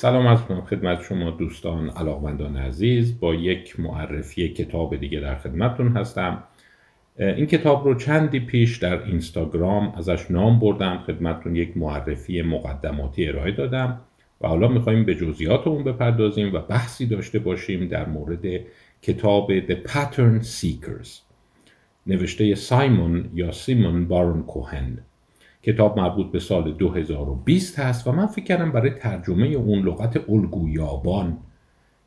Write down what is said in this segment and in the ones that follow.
سلام از کنم خدمت شما دوستان علاقمندان عزیز. با یک معرفی کتاب دیگه در خدمتتون هستم. این کتاب رو چندی پیش در اینستاگرام ازش نام بردم خدمتتون یک معرفی مقدماتی ارائه دادم و حالا می‌خوایم به جزئیات اون بپردازیم و بحثی داشته باشیم در مورد کتاب The Pattern Seekers. نوشته سایمون یا سیمون بارون کوهن. کتاب مربوط به سال 2020 هست و من فکر کردم برای ترجمه اون لغت الگویابان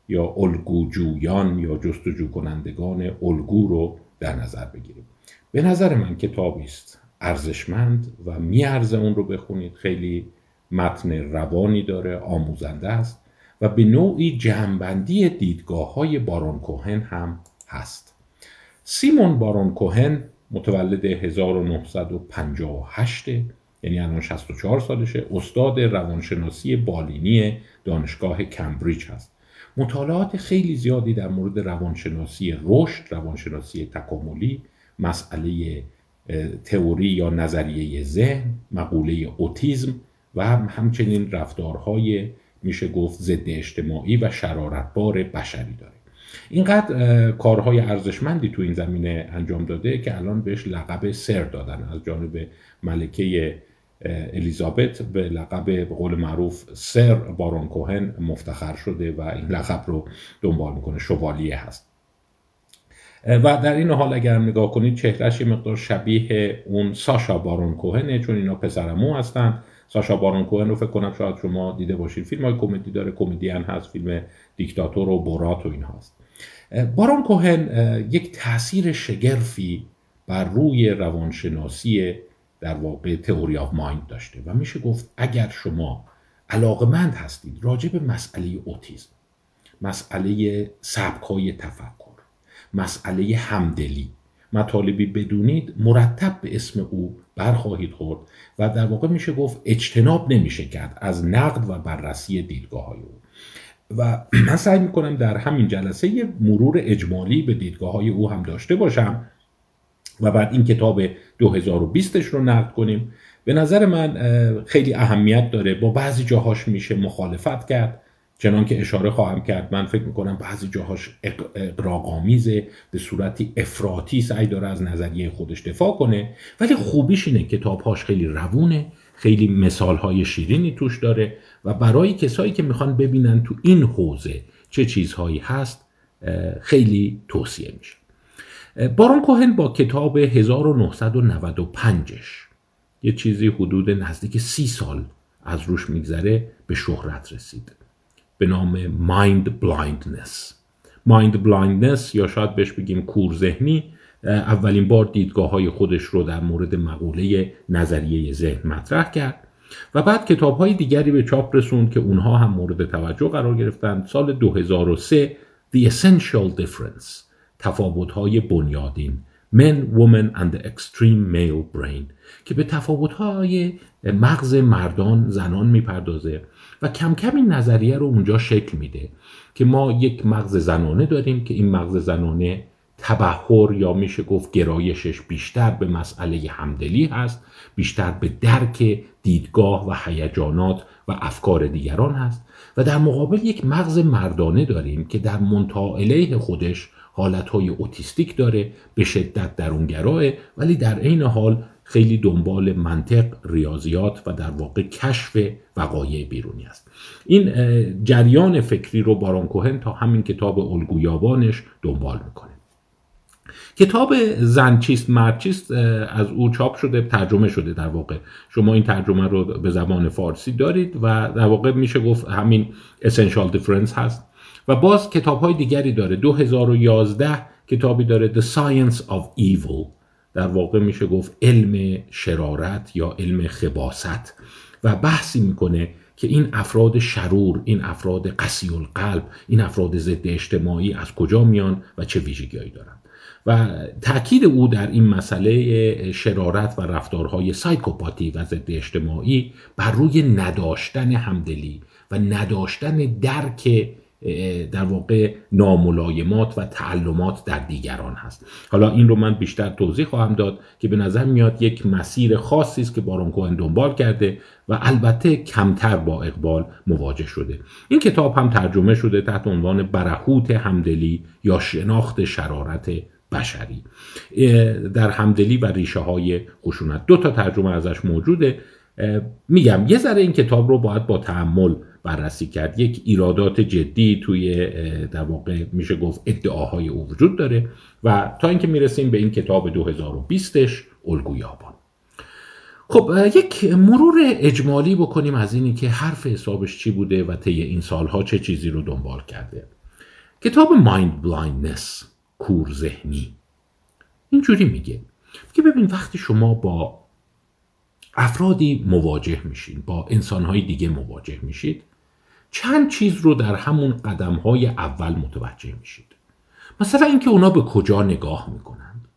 یا الگوجویان یا جستجو کنندگان الگو رو در نظر بگیریم. به نظر من کتابی است ارزشمند و میارزه اون رو بخونید. خیلی متن روانی داره آموزنده است و به نوعی جمعبندی دیدگاه های بارون کوهن هم هست. سیمون بارون کوهن متولد 1958 یعنی الان 64 سالشه. استاد روانشناسی بالینی دانشگاه کمبریج هست. مطالعات خیلی زیادی در مورد روانشناسی رشد روانشناسی تکاملی مسئله تئوری یا نظریه ذهن مقوله اوتیزم و همچنین رفتارهای میشه گفت ضد اجتماعی و شرارتبار بشری داره. اینقدر کارهای ارزشمندی تو این زمینه انجام داده که الان بهش لقب سر دادن. از جانب ملکه الیزابت به لقب به قول معروف سر بارون کوهن مفتخر شده و این لقب رو دنبال می‌کنه. شوالیه هست. و در این حال اگر نگاه کنید چهرش یه مقدار شبیه اون ساشا بارون کوهنه چون اینا پسرمو هستن ساشا بارون کوهن رو فکر کنم شاید شما دیده باشید فیلم های کمدی داره. کمدین هست فیلم دیکتاتور و برات و این هست بارون کوهن یک تاثیر شگرفی بر روی روانشناسی در واقع تئوری آف مایند داشته و میشه گفت اگر شما علاقمند هستید راجع به مسئله اوتیزم مسئله سبکای تفکر مسئله همدلی مطالبی بدونید مرتب به اسم او برخواهید خورد و در واقع میشه گفت اجتناب نمیشه کرد از نقد و بررسی دیدگاه های او. و من سعی می‌کنم در همین جلسه یه مرور اجمالی به دیدگاه های او هم داشته باشم و بعد این کتاب 2020ش رو نقد کنیم. به نظر من خیلی اهمیت داره. با بعضی جاهاش میشه مخالفت کرد. چنان که اشاره خواهم کرد من فکر می‌کنم بعضی جاهاش اقراقامیزه به صورتی افراطی سعی داره از نظریه خودش دفاع کنه. ولی خوبیش اینه کتابهاش خیلی روونه. خیلی مثالهای شیرینی توش داره و برای کسایی که می‌خوان ببینن تو این حوزه چه چیزهایی هست خیلی توصیه میشه. بارون کوهن با کتاب 1995ش یه چیزی حدود نزدیک سی سال از روش میگذره به شهرت رسید. به نام mind blindness mind blindness یا شاید بهش بگیم کور ذهنی اولین بار دیدگاه های خودش رو در مورد مقوله نظریه ذهن مطرح کرد و بعد کتاب های دیگری به چاپ رسوند که اونها هم مورد توجه قرار گرفتند. سال 2003 The Essential Difference تفاوت های بنیادین Men, Women and the Extreme Male Brain که به تفاوت های مغز مردان زنان می‌پردازه و کم کم این نظریه رو اونجا شکل میده که ما یک مغز زنانه داریم که این مغز زنانه تبهر یا میشه گفت گرایشش بیشتر به مسئله همدلی هست بیشتر به درک دیدگاه و هیجانات و افکار دیگران هست. و در مقابل یک مغز مردانه داریم که در علیه خودش حالتهای اوتیستیک داره به شدت درونگراه ولی در عین حال خیلی دنبال منطق ریاضیات و در واقع کشف وقایع بیرونی است. این جریان فکری رو باران کوهن تا همین کتاب الگویابانش دنبال می‌کنه. کتاب زن چیست مرد چیست از او چاپ شده ترجمه شده در واقع. شما این ترجمه رو به زبان فارسی دارید و در واقع میشه گفت همین essential difference هست. و باز کتاب های دیگری داره. 2011 کتابی داره The Science of Evil. در واقع میشه گفت علم شرارت یا علم خباست. و بحثی می‌کنه که این افراد شرور این افراد قسی القلب این افراد ضد اجتماعی از کجا میان و چه ویژگیهایی دارن. و تاکید او در این مسئله شرارت و رفتارهای سایکوپاتی و ضد اجتماعی بر روی نداشتن همدلی و نداشتن درک در واقع ناملایمات و تعلمات در دیگران هست. حالا این رو من بیشتر توضیح خواهم داد که به نظر میاد یک مسیر خاصی است که بارون کوهن دنبال کرده و البته کمتر با اقبال مواجه شده. این کتاب هم ترجمه شده تحت عنوان برهوت همدلی یا شناخت شرارت بشری. در همدلی و ریشه های خشونت. دو تا ترجمه ازش موجوده. میگم یه ذره این کتاب رو باید با تحمل بررسی کرد. یک ایرادات جدی توی در واقع میشه گفت ادعاهای او وجود داره و تا اینکه می‌رسیم به این کتاب 2020ش الگویابان. خب یک مرور اجمالی بکنیم از اینی که حرف حسابش چی بوده و طی این سالها چه چیزی رو دنبال کرده. کتاب mind blindness کور ذهنی. اینجوری میگه که ببین وقتی شما با افرادی مواجه میشین با انسانهای دیگه مواجه میشید چند چیز رو در همون قدمهای اول متوجه میشید. مثلا اینکه اونا به کجا نگاه می‌کنند.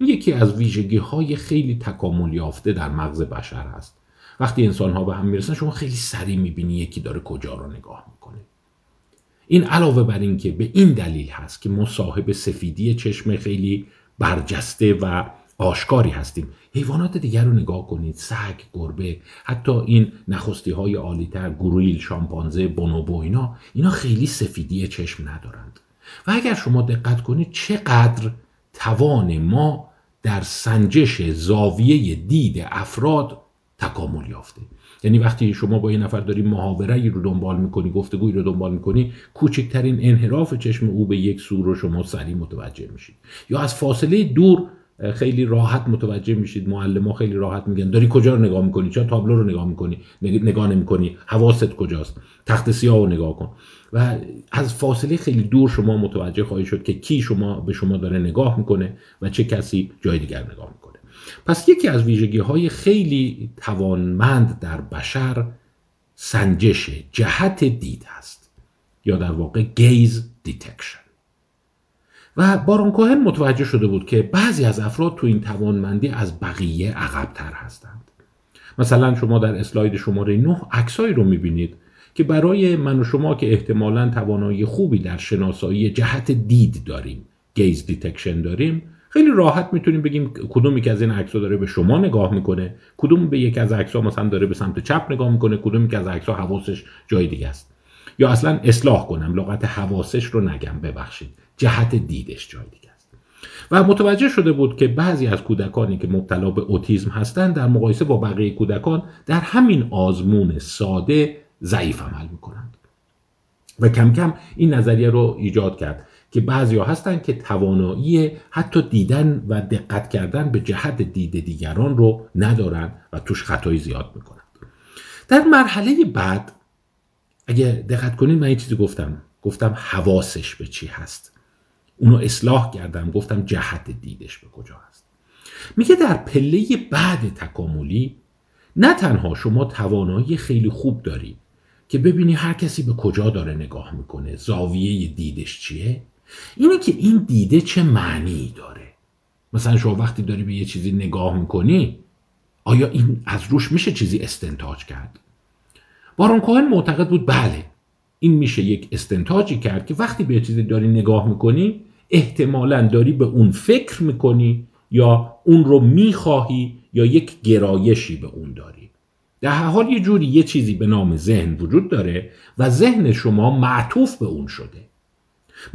یکی از ویژگی های خیلی تکامل یافته در مغز بشر هست. وقتی انسان ها به هم می‌رسن شما خیلی سریع می‌بینی یکی داره کجا رو نگاه می‌کنه. این علاوه بر این که به این دلیل هست که ما سفیدی چشم خیلی برجسته و آشکاری هستیم. حیوانات دیگر رو نگاه کنید. سگ گربه حتی این نخستی های عالیتر گوریل شامپانزه بونوبو اینا اینا خیلی سفیدی چشم ندارند. و اگر شما دقت کنید چقدر توان ما در سنجش زاویه دید افراد تکامل یافته. یعنی وقتی شما با یه نفر داری محاوره رو دنبال می‌کنی گفتگوی رو دنبال می‌کنی کوچکترین انحراف چشم او به یک سو رو شما سریع متوجه میشید. یا از فاصله دور خیلی راحت متوجه میشید. معلم ها خیلی راحت میگن داری کجا رو نگاه می‌کنی؟ چرا تابلو رو نگاه می‌کنی؟ نگاه نمی‌کنی. حواست کجاست؟ تخت سیاه رو نگاه کن. و از فاصله خیلی دور شما متوجه خواهی شد که کی شما به شما داره نگاه می‌کنه و چه کسی جای دیگر نگاه می‌کنه. پس یکی از ویژگی های خیلی توانمند در بشر سنجش جهت دید هست یا در واقع gaze detection و بارون کوهن متوجه شده بود که بعضی از افراد تو این توانمندی از بقیه عقبتر هستند. مثلا شما در اسلاید شماره 9 عکسایی رو می‌بینید که برای من و شما که احتمالا توانایی خوبی در شناسایی جهت دید داریم gaze detection داریم خیلی راحت می‌تونیم بگیم کدومی که از این عکس‌ها داره به شما نگاه می‌کنه کدوم به یک از عکس‌ها مثلا داره به سمت چپ نگاه می‌کنه کدومی که از عکس‌ها حواسش جای دیگه است. یا اصلا اصلاح کنم لغت حواسش رو نگم ببخشید. جهت دیدش جای دیگه است. و متوجه شده بود که بعضی از کودکانی که مبتلا به اوتیسم هستند در مقایسه با بقیه کودکان در همین آزمون ساده ضعیف عمل می‌کنند. و کم کم این نظریه رو ایجاد کرد. که بعضی هستند که توانایی حتی دیدن و دقت کردن به جهت دید دیگران رو ندارن و توش خطایی زیاد می‌کنند در مرحله بعد اگه دقت کنید من یه چیزی گفتم. گفتم حواسش به چی هست. اونو اصلاح کردم. گفتم جهت دیدش به کجا هست. میگه در پله بعد تکاملی نه تنها شما توانایی خیلی خوب داری که ببینی هر کسی به کجا داره نگاه می‌کنه زاویه دیدش چیه اینه که این دیده چه معنی داره؟ مثلا شما وقتی داری به یه چیزی نگاه می‌کنی آیا این از روش میشه چیزی استنتاج کرد؟ بارون کوهن معتقد بود بله این میشه یک استنتاجی کرد که وقتی به چیزی داری نگاه می‌کنی احتمالا داری به اون فکر می‌کنی یا اون رو می‌خواهی یا یک گرایشی به اون داری. در حال یه جوری یه چیزی به نام ذهن وجود داره و ذهن شما معطوف به اون شده.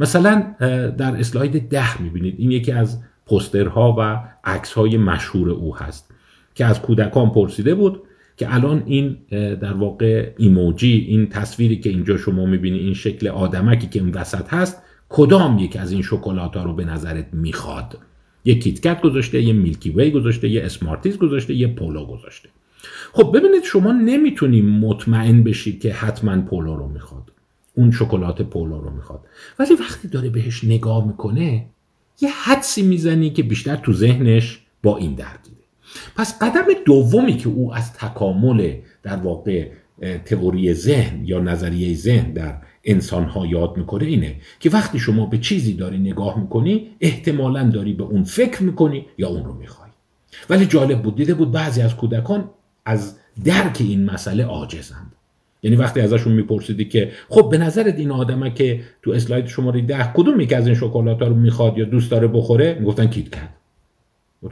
مثلا در اسلاید ده می‌بینید. این یکی از پوسترها و عکسهای مشهور او هست که از کودکان پرسیده بود که الان این در واقع ایموجی این تصویری که اینجا شما می‌بینی این شکل آدمکی که این وسط هست کدام یک از این شکلات ها رو به نظرت می‌خواد؟ یه KitKat گذاشته یه Milky Way گذاشته یه Smarties گذاشته یه Polo گذاشته. خب ببینید شما نمی‌تونی مطمئن بشید که حتما پولو رو می‌خواد. اون شکلات پولو رو می‌خواد. ولی وقتی داره بهش نگاه می‌کنه یه حدسی می‌زنی که بیشتر تو ذهنش با این درگیره. پس قدم دومی که او از تکامل در واقع تئوری ذهن یا نظریه ذهن در انسان ها یاد می‌کنه اینه که وقتی شما به چیزی داری نگاه می‌کنی احتمالا داری به اون فکر می‌کنی یا اون رو می‌خوای. ولی جالب بود دیده بود بعضی از کودکان از درک این مسئله عاجزند. یعنی وقتی ازشون میپرسیدی که خب به نظرت این آدمه که تو اسلاید شماره ده کدوم یکی از این شکلات رو می‌خواد یا دوست داره بخوره؟ می‌گفتن کیت کت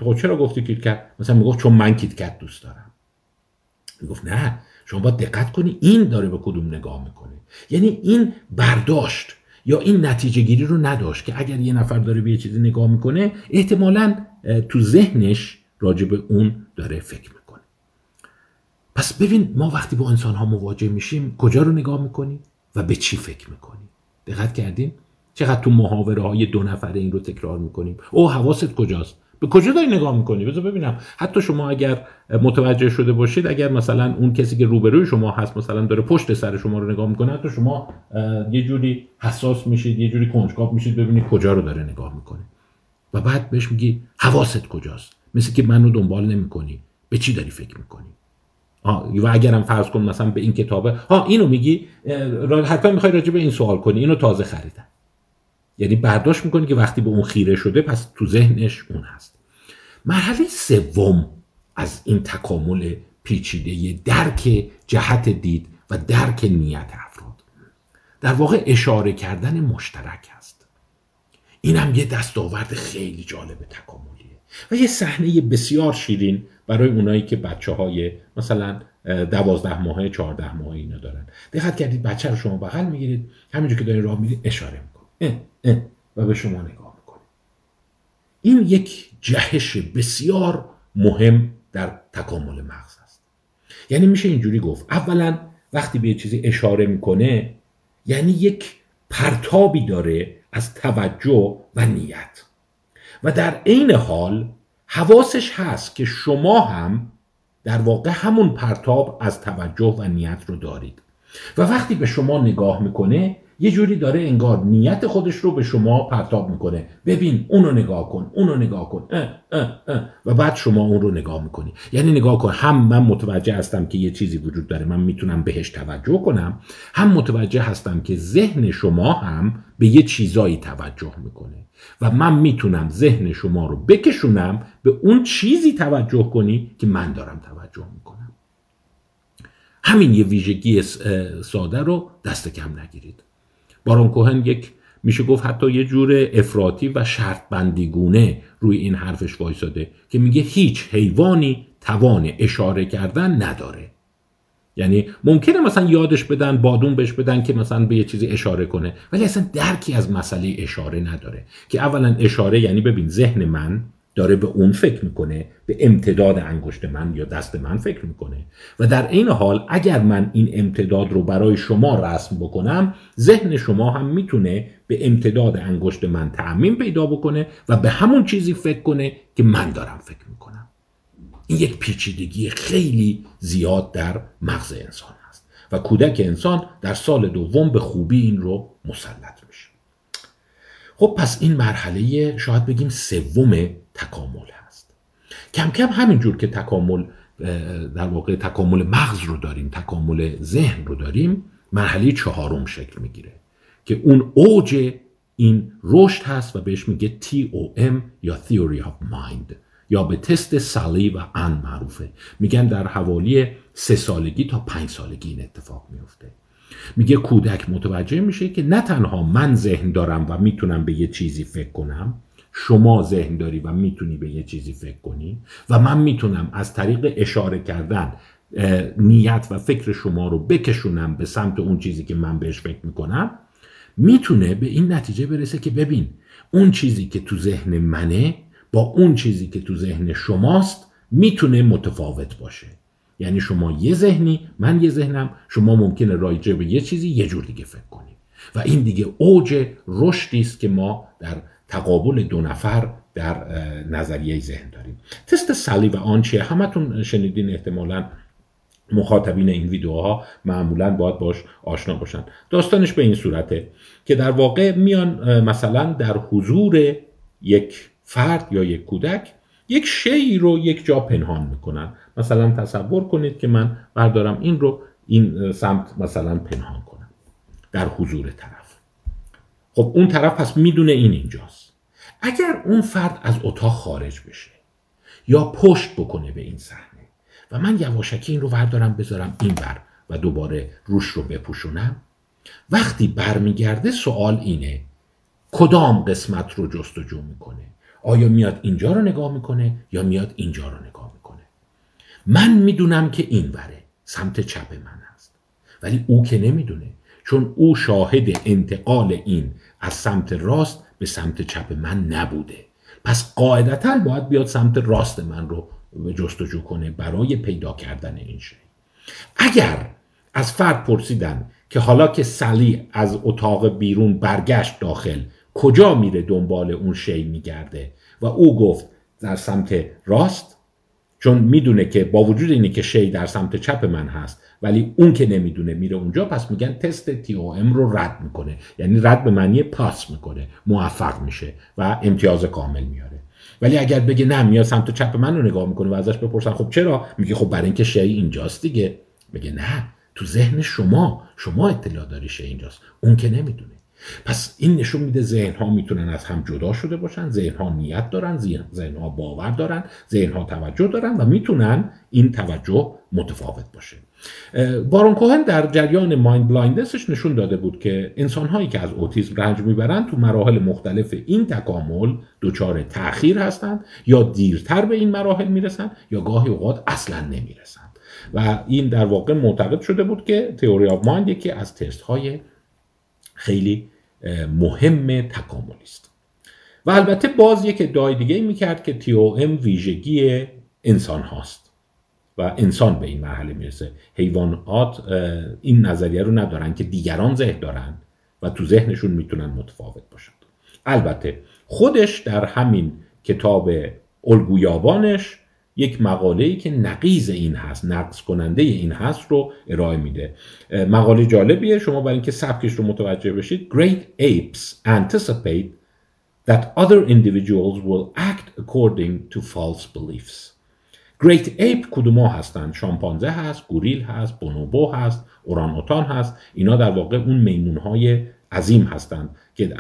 خب چرا گفتی کیت کت مثلا می‌گفت چون من کیت کت دوست دارم. می‌گفت نه شما باید دقت کنی این داره به کدوم نگاه می‌کنه. یعنی این برداشت یا این نتیجه گیری رو نداشت که اگر یه نفر داره به یه چیزی نگاه می‌کنه احتمالا تو ذهنش راجع به اون داره فکر پس ببین ما وقتی با انسان ها مواجه میشیم کجا رو نگاه می‌کنیم و به چی فکر می‌کنیم دقت کردیم؟ چقدر تو محاوره های دو نفره این رو تکرار می‌کنیم؟ او حواست کجاست؟ به کجا داری نگاه می‌کنی؟ بذار ببینم. حتی شما اگر متوجه شده باشید اگر مثلا اون کسی که روبروی شما هست مثلا داره پشت سر شما رو نگاه می‌کنه حتی شما یه جوری حساس میشید یه جوری کنجکاو میشید ببینید کجا رو داره نگاه می‌کنه. و بعد بهش میگی حواست کجاست؟ مثل که منو دنبال نمی‌کنی. به چی داری فکر می‌کنی؟ و اگرم فرض کن مثلا به این کتابه ها اینو میگی حتما می‌خوای راجع به این سوال کنی اینو تازه خریدم. یعنی برداشت می‌کنی که وقتی به اون خیره شده پس تو ذهنش اون هست. مرحله سوم از این تکامل پیچیده درک جهت دید و درک نیت افراد. در واقع اشاره کردن مشترک هست. این هم یه دستاورد خیلی جالب تکاملیه. و یه صحنه بسیار شیرین برای اونایی که بچه های مثلا دوازده ماهه چهارده ماهه اینا دارن. دقت کردید بچه رو شما بغل می‌گیرید. همینجور که دارین راه میرید اشاره می‌کنید. و به شما نگاه می‌کنه این یک جهش بسیار مهم در تکامل مغز است. یعنی میشه اینجوری گفت اولا وقتی به چیزی اشاره می‌کنه یعنی یک پرتابی داره از توجه و نیت. و در عین حال حواسش هست که شما هم در واقع همون پرتاب از توجه و نیت رو دارید. و وقتی به شما نگاه می‌کنه یه جوری داره انگار نیت خودش رو به شما پرتاب می‌کنه. ببین اونو نگاه کن اونو نگاه کن. اه اه اه. و بعد شما اون رو نگاه می‌کنی. یعنی نگاه کن هم من متوجه هستم که یه چیزی وجود داره من می‌تونم بهش توجه کنم هم متوجه هستم که ذهن شما هم به یه چیزایی توجه می‌کنه. و من می‌تونم ذهن شما رو بکشونم به اون چیزی توجه کنی که من دارم توجه می‌کنم. همین یه ویژگی ساده رو دست کم نگیرید. بارون کوهن یک میشه گفت حتی یه جور افراطی و شرط بندیگونه روی این حرفش وایساده که میگه هیچ حیوانی توان اشاره کردن نداره. یعنی ممکنه مثلا یادش بدن بادون بهش بدن که مثلا به یه چیزی اشاره کنه ولی اصلا درکی از مسئله اشاره نداره. که اولا اشاره یعنی ببین ذهن من داره به اون فکر می‌کنه به امتداد انگشت من یا دست من فکر می‌کنه. و در این حال اگر من این امتداد رو برای شما رسم بکنم ذهن شما هم می‌تونه به امتداد انگشت من تعمین پیدا بکنه و به همون چیزی فکر کنه که من دارم فکر می‌کنم. این یک پیچیدگی خیلی زیاد در مغز انسان هست و کودک انسان در سال دوم به خوبی این رو مسلط میشه. خب پس این مرحله شاید بگیم سوم تکامل هست. کم کم همینجور که تکامل در واقع تکامل مغز رو داریم تکامل ذهن رو داریم مرحله چهارم شکل می‌گیره که اون اوج این رشد هست و بهش میگه TOM یا Theory of Mind یا به تست سالی و ان معروفه. میگن در حوالی سه سالگی تا پنج سالگی این اتفاق میفته میگه کودک متوجه میشه که نه تنها من ذهن دارم و می‌تونم به یه چیزی فکر کنم شما ذهن داری و می‌تونی به یه چیزی فکر کنی و من می‌تونم از طریق اشاره کردن نیت و فکر شما رو بکشونم به سمت اون چیزی که من بهش فکر می‌کنم می‌تونه به این نتیجه برسه که ببین اون چیزی که تو ذهن منه با اون چیزی که تو ذهن شماست می‌تونه متفاوت باشه. یعنی شما یه ذهنی من یه ذهنم شما ممکنه رایجه به یه چیزی یه جور دیگه فکر کنیم و این دیگه اوج رشدی است که ما در تقابل دو نفر در نظریه ذهن داریم. تست سالی و آن چیه؟ همتون شنیدین احتمالا مخاطبین این ویدیوها معمولا باید باش آشنا باشن. داستانش به این صورته که در واقع میان مثلا در حضور یک فرد یا یک کودک یک شی رو یک جا پنهان می‌کنن. مثلا تصور کنید که من بردارم این رو این سمت مثلا پنهان کنم در حضور طرف. خب اون طرف پس می‌دونه این اینجاست. اگر اون فرد از اتاق خارج بشه یا پشت بکنه به این صحنه و من یواشکی این رو بردارم بذارم این بر و دوباره روش رو بپوشونم وقتی برمیگرده سوال اینه کدام قسمت رو جستجو می‌کنه؟ آیا میاد اینجا رو نگاه می‌کنه یا میاد اینجا رو نگاه می‌کنه؟ من می‌دونم که این وره سمت چپ من هست. ولی او که نمی‌دونه. چون او شاهد انتقال این از سمت راست به سمت چپ من نبوده. پس قاعدتا باید بیاد سمت راست من رو جستجو کنه برای پیدا کردن این شی. اگر از فرد پرسیدن که حالا که سلی از اتاق بیرون برگشت داخل کجا میره دنبال اون شی میگرده؟ و او گفت در سمت راست؟ چون می‌دونه که با وجود اینه که شی در سمت چپ من هست ولی اون که نمی‌دونه میره اونجا پس میگن تست تی او ام رو رد می‌کنه. یعنی رد به معنی پاس می‌کنه موفق میشه و امتیاز کامل میاره. ولی اگر بگه نه میاد سمت چپ من رو نگاه می‌کنه و ازش بپرسن خب چرا؟ میگه خب برای اینکه شی اینجاست دیگه. بگه نه تو ذهن شما شما اطلاع داری شی اینجاست. اون که نمی‌دونه. پس این نشون میده ذهن ها می‌تونن از هم جدا شده باشن ذهن ها نیت دارن ذهن ها باور دارن ذهن ها توجه دارن و می‌تونن این توجه متفاوت باشه. بارون کوهن در جریان mind blindness ش نشون داده بود که انسان هایی که از اوتیسم رنج می‌برن تو مراحل مختلف این تکامل دچار تاخیر هستند یا دیرتر به این مراحل می‌رسن یا گاهی اوقات اصلا نمی‌رسن و این در واقع معتقد شده بود که تئوری آف مایند یکی از تست های خیلی مهم تکاملی است و البته باز یک ادعای دیگه می‌کرد که تی او ام ویژگی انسان هاست. و انسان به این مرحله می‌رسه. حیوانات این نظریه رو ندارن که دیگران ذهن دارن و تو ذهنشون می‌تونن متفاوت باشند البته خودش در همین کتاب الگویابانش یک مقاله ای که نقیز این هست نقص کننده این هست رو ارائه میده. مقاله جالبیه شما برای اینکه سبکش رو متوجه بشید. Great apes anticipate that other individuals will act according to false beliefs. Great ape کدوم هستند؟ شامپانزه هست گوریل هست بونوبو هست اوران هست. اینا در واقع اون میمون های عظیم هستند که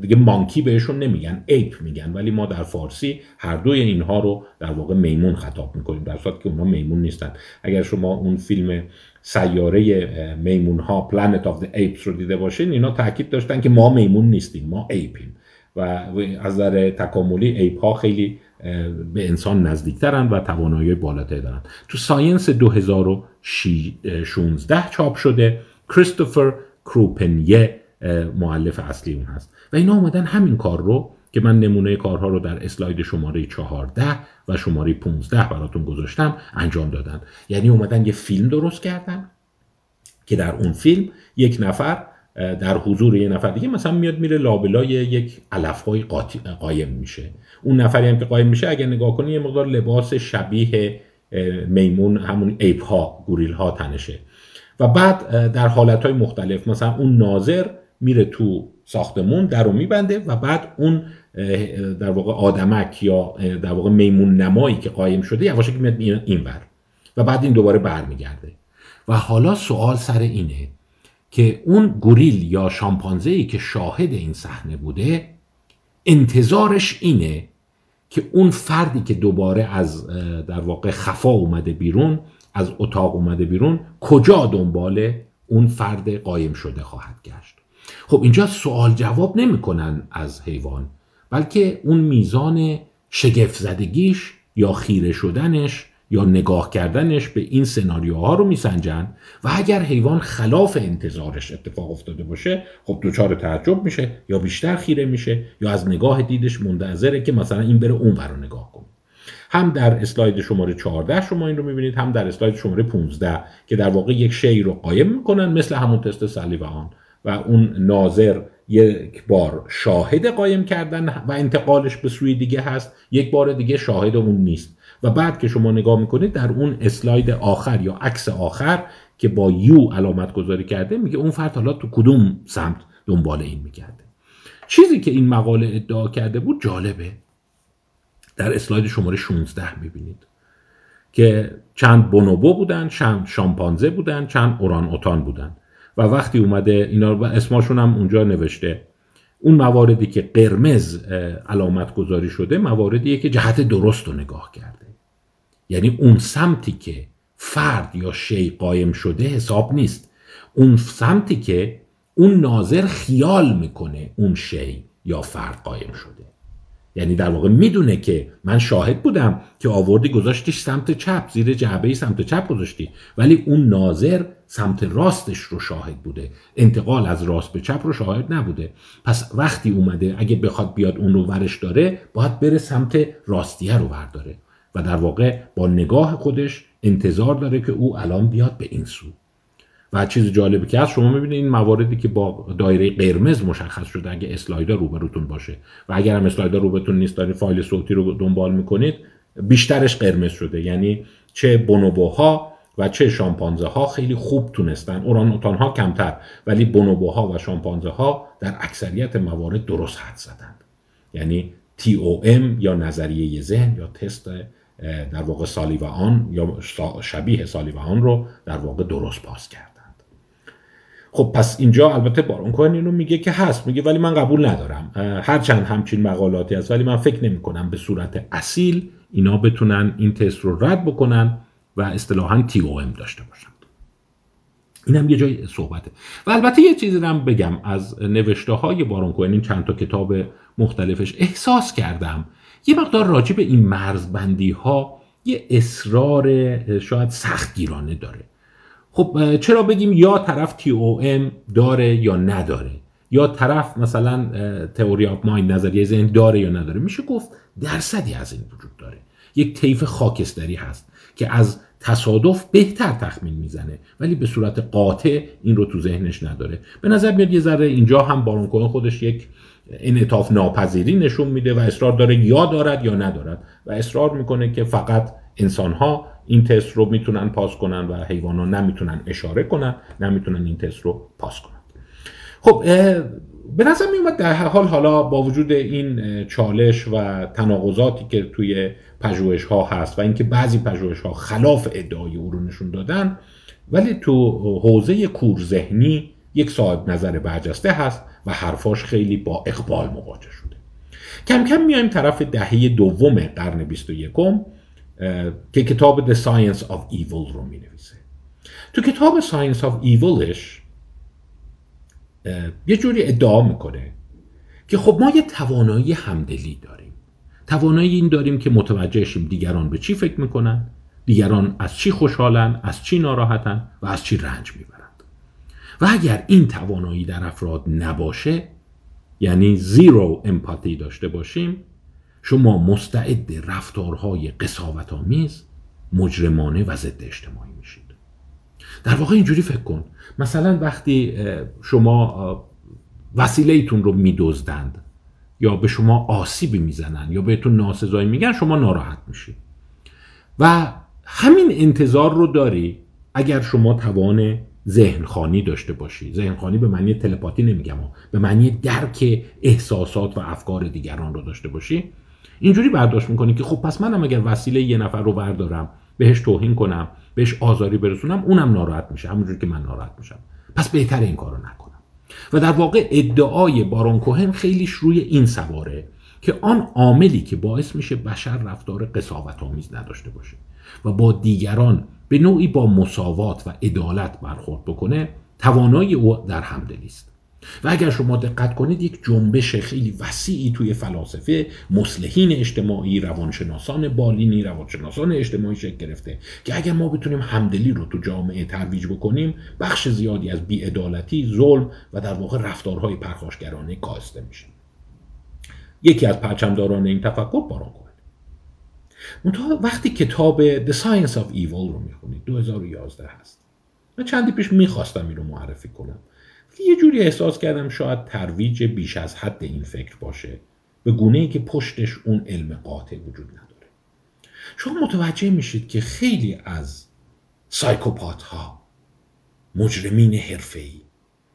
دیگه monkey بهشون نمیگن ape میگن. ولی ما در فارسی هر دوی اینها رو در واقع میمون خطاب می‌کنیم در صورت که اونها میمون نیستن. اگر شما اون فیلم سیاره میمون ها Planet of the Apes رو دیده باشین اینا تاکید داشتن که ما میمون نیستیم ما ape یم. و از نظر تکاملی ape ها خیلی به انسان نزدیکترن و توانایی بالاتری دارن. تو Science 2016 چاپ شده کریستوفر کروپنیه معلف اصلی اون هست. و اینا اومدن همین کار رو که من نمونه کارها رو در اسلاید شماره 14 و شماره 15 براتون گذاشتم انجام دادن. یعنی اومدن یه فیلم درست کردن که در اون فیلم یک نفر در حضور یه نفر دیگه مثلا میاد میره لابلای یک علفهای قایم میشه. اون نفری هم که قایم میشه اگر نگاه کنی یه مقدار لباس شبیه میمون همون ایپ ها گوریل ها تنشه. و بعد در حالت های مختلف مثلا اون ناظر میره تو ساختمون در رو میبنده و بعد اون در واقع آدمک یا در واقع میمون نمایی که قایم شده یواشکی میاد این بر و بعد این دوباره برمیگرده. و حالا سوال سر اینه که اون گوریل یا شامپانزه که شاهد این صحنه بوده انتظارش اینه که اون فردی که دوباره از در واقع خفا اومده بیرون از اتاق اومده بیرون کجا دنبال اون فرد قایم شده خواهد گشت؟ خب اینجا سوال جواب نمی‌کنن از حیوان بلکه اون میزان شگفت زدگیش یا خیره شدنش یا نگاه کردنش به این سناریوها رو میسنجن و اگر حیوان خلاف انتظارش اتفاق افتاده باشه خب دچار تعجب میشه یا بیشتر خیره میشه یا از نگاه دیدش منتظره که مثلا این بره اون رو نگاه کنه. هم در اسلاید شماره 14 شما این رو می‌بینید هم در اسلاید شماره 15 که در واقع یک شی رو قایم می‌کنن مثل همون تست سلیوان و اون ناظر یک بار شاهد قایم کردن و انتقالش به سوی دیگه هست یک بار دیگه شاهد اون نیست. و بعد که شما نگاه می‌کنید در اون اسلاید آخر یا عکس آخر که با یو علامت گذاری کرده میگه اون فرد حالا تو کدوم سمت دنبال این می‌کرده چیزی که این مقاله ادعا کرده بود جالبه. در اسلاید شماره 16 می‌بینید که چند بونوبو بودن چند شامپانزه بودن چند اوران اوتان بودن. و وقتی اومده اینا و اسماشون هم اونجا نوشته. اون مواردی که قرمز علامت گذاری شده مواردیه که جهت درست رو نگاه کرده. یعنی اون سمتی که فرد یا شی قایم شده حساب نیست. اون سمتی که اون ناظر خیال می‌کنه اون شی یا فرد قایم شده. یعنی در واقع می‌دونه که من شاهد بودم که آوردی گذاشتیش سمت چپ زیر جعبه سمت چپ گذاشتی ولی اون ناظر سمت راستش رو شاهد بوده. انتقال از راست به چپ رو شاهد نبوده. پس وقتی اومده اگه بخواد بیاد اون رو ورش داره باید بره سمت راستیه رو برداره و در واقع با نگاه خودش انتظار داره که او الان بیاد به این سو. و چیز جالبی که هست شما می‌بینید این مواردی که با دایره قرمز مشخص شده اگه اسلایدر روبروتون باشه. و اگر هم اسلایدر روبروتون نیست دارید فایل صوتی رو دنبال می‌کنید بیشترش قرمز شده. یعنی چه بونوبوها و چه شامپانزه ها خیلی خوب تونستن. اورانوتان ها کمتر ولی بونوبوها و شامپانزه ها در اکثریت موارد درست حد زدند. یعنی TOM یا نظریه ذهن یا تست در واقع سالیوان یا شبیه سالیوان رو در واقع درست پاس کردند. خب پس اینجا البته بارون کوهن اینو میگه که هست میگه ولی من قبول ندارم. هرچند همچین مقالاتی هست ولی من فکر نمی کنم به صورت اصیل اینا بتونن این تست رو رد بکنن و اصطلاحا تی او ام داشته باشن. این هم یه جای صحبته. و البته یه چیزی هم بگم از نوشته های بارون کوهن این چند تا کتاب مختلفش احساس کردم یه مقدار راجع به این مرزبندی ها یه اصرار شاید سختگیرانه داره. خب چرا بگیم یا طرف تی او ام داره یا نداره؟ یا طرف مثلا تئوری آف مایند نظریه ذهن داره یا نداره؟ میشه گفت درصدی از این وجود داره. یک طیف خاکستری هست که از تصادف بهتر تخمین می‌زنه ولی به صورت قاطع این رو تو ذهنش نداره. به نظر میاد یه ذره اینجا هم بارون خودش یک انعطاف ناپذیری نشون میده و اصرار داره یا دارد یا ندارد. و اصرار می‌کنه که فقط انسان ها این تست رو می‌تونن پاس کنن و حیوان ها نمی‌تونن اشاره کنن نمی‌تونن این تست رو پاس کنن. خب به نظر میومد در حال حالا با وجود این چالش و تناقضاتی که توی پژوهش ها هست و اینکه بعضی پژوهش ها خلاف ادعای او رو نشون دادن ولی تو حوزه کور ذهنی یک صاحب نظر برجسته هست و حرفاش خیلی با اقبال مواجه شده. کم کم میایم طرف دهه دوم قرن 21 که کتاب The Science of Evil رو می نویسه تو کتاب Science of Evilش یه جوری ادعا می‌کنه که خب ما یه توانایی همدلی داریم. توانایی این داریم که متوجه شیم دیگران به چی فکر می‌کنن دیگران از چی خوشحالن از چی ناراحتن و از چی رنج می‌برند و اگر این توانایی در افراد نباشه یعنی زیرو امپاتی داشته باشیم شما مستعد رفتارهای قصاوت آمیز مجرمانه و ضد اجتماعی میشید. در واقع اینجوری فکر کن. مثلا وقتی شما وسیله ایتون رو میدزدند یا به شما آسیبی می‌زنن یا بهتون ناسزایی میگن شما ناراحت میشید. و همین انتظار رو داری اگر شما توان ذهنخانی داشته باشی. ذهنخانی به معنی تلپاتی نمیگم به معنی درک احساسات و افکار دیگران رو داشته باشی. اینجوری برداشت می‌کنی که خب پس منم اگر وسیله یه نفر رو بردارم بهش توهین کنم بهش آزاری برسونم اونم ناراحت میشه. همونجوری که من ناراحت میشم. پس بهتر این کارو نکنم. و در واقع ادعای بارون کوهن خیلیش روی این سواره که آن عاملی که باعث میشه بشر رفتار قصاوت آمیز نداشته باشه و با دیگران به نوعی با مساوات و عدالت برخورد بکنه توانایی او در همدلی است. و اگر شما دقت کنید یک جنبش خیلی وسیعی توی فلاسفه مسلحین اجتماعی روانشناسان بالینی روانشناسان اجتماعی شکل گرفته که اگر ما بتونیم همدلی رو تو جامعه ترویج بکنیم بخش زیادی از بیعدالتی ظلم و در واقع رفتارهای پرخاشگرانه کاسته میشه. یکی از پرچمداران این تفکر باران منتها وقتی کتاب The Science of Evil رو می‌خونید 2011 هست. من چندی پیش می‌خواستم این رو معرفی کنم. یه جوری احساس کردم شاید ترویج بیش از حد این فکر باشه به گونه ای که پشتش اون علم قاطع وجود نداره. شما متوجه میشید که خیلی از سایکوپات ها مجرمین حرفه ای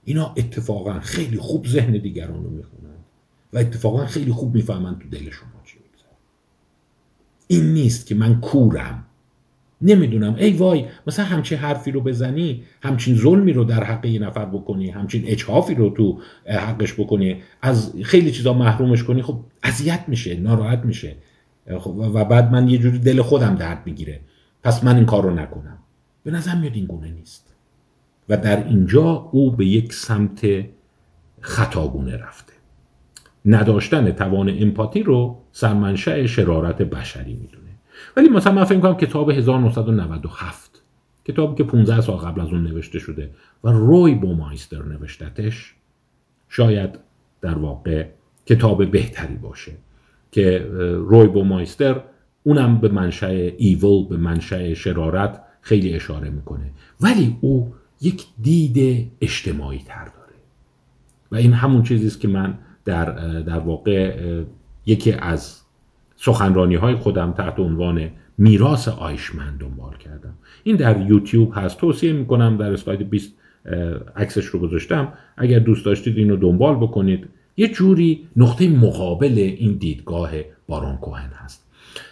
اینا اتفاقا خیلی خوب ذهن دیگران رو می‌خونن و اتفاقا خیلی خوب می‌فهمن تو دل شما. چی میگذره این نیست که من کورم. نمی‌دونم. ای وای مثلا همچین حرفی رو بزنی همچین ظلمی رو در حق یه نفر بکنی همچین اجحافی رو تو حقش بکنی. از خیلی چیزا محرومش کنی خب اذیت میشه ناراحت میشه. خب و بعد من یه جوری دل خودم درد می‌گیره. پس من این کار رو نکنم. به نظر میاد این گونه نیست. و در اینجا او به یک سمت خطاگونه رفته. نداشتن توان امپاتی رو سرمنشأ شرارت بشری می‌دونه. ولی مثلا من فکر کنم کتاب 1997 کتابی که 15 سال قبل از اون نوشته شده و روی بومایستر نوشتتش شاید در واقع کتاب بهتری باشه که روی بومایستر اونم به منشأ ایول به منشأ شرارت خیلی اشاره می‌کنه. ولی او یک دید اجتماعی تر داره. و این همون چیزی است که من در در واقع یکی از سخنرانی های خودم تحت عنوان میراث آیشمن دنبال کردم. این در یوتیوب هست. توصیه می‌کنم در اسلاید 20 عکسش رو گذاشتم. اگر دوست داشتید اینو دنبال بکنید. یه جوری نقطه مقابل این دیدگاه بارون کوهن هست.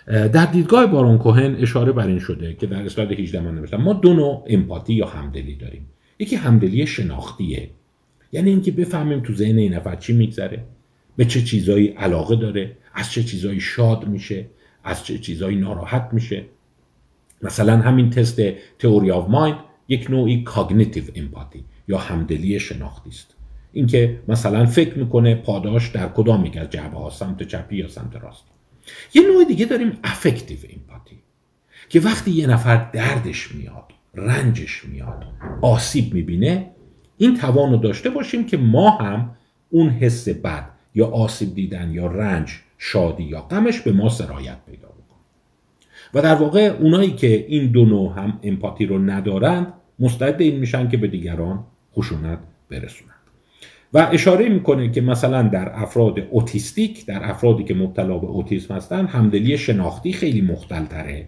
در دیدگاه بارون کوهن اشاره بر این شده که در اسلاید 18 من نوشتم ما دو نوع empathy یا همدلی داریم. یکی همدلی شناختیه. یعنی اینکه بفهمیم تو ذهن این نفر چی میگذره. به چه چیزایی علاقه داره از چه چیزایی شاد میشه از چه چیزایی ناراحت میشه. مثلا همین تست theory of mind یک نوعی cognitive empathy یا همدلی شناختی است. اینکه مثلا فکر می‌کنه پاداش در کدام یک از جعبه ها سمت چپی یا سمت راست. یه نوع دیگه داریم افکتیو امپاتی که وقتی یه نفر دردش میاد رنجش میاد آسیب می‌بینه این توان داشته باشیم که ما هم اون حس بد یا آسیب دیدن یا رنج شادی یا غمش به ما سرایت پیدا بکنه. و در واقع اونایی که این دو نوع هم امپاتی رو ندارند مستعد این میشن که به دیگران خشونت برسونند. و اشاره می‌کنه که مثلا در افراد اوتیستیک در افرادی که مبتلا به اوتیسم هستن همدلی شناختی خیلی مختلتره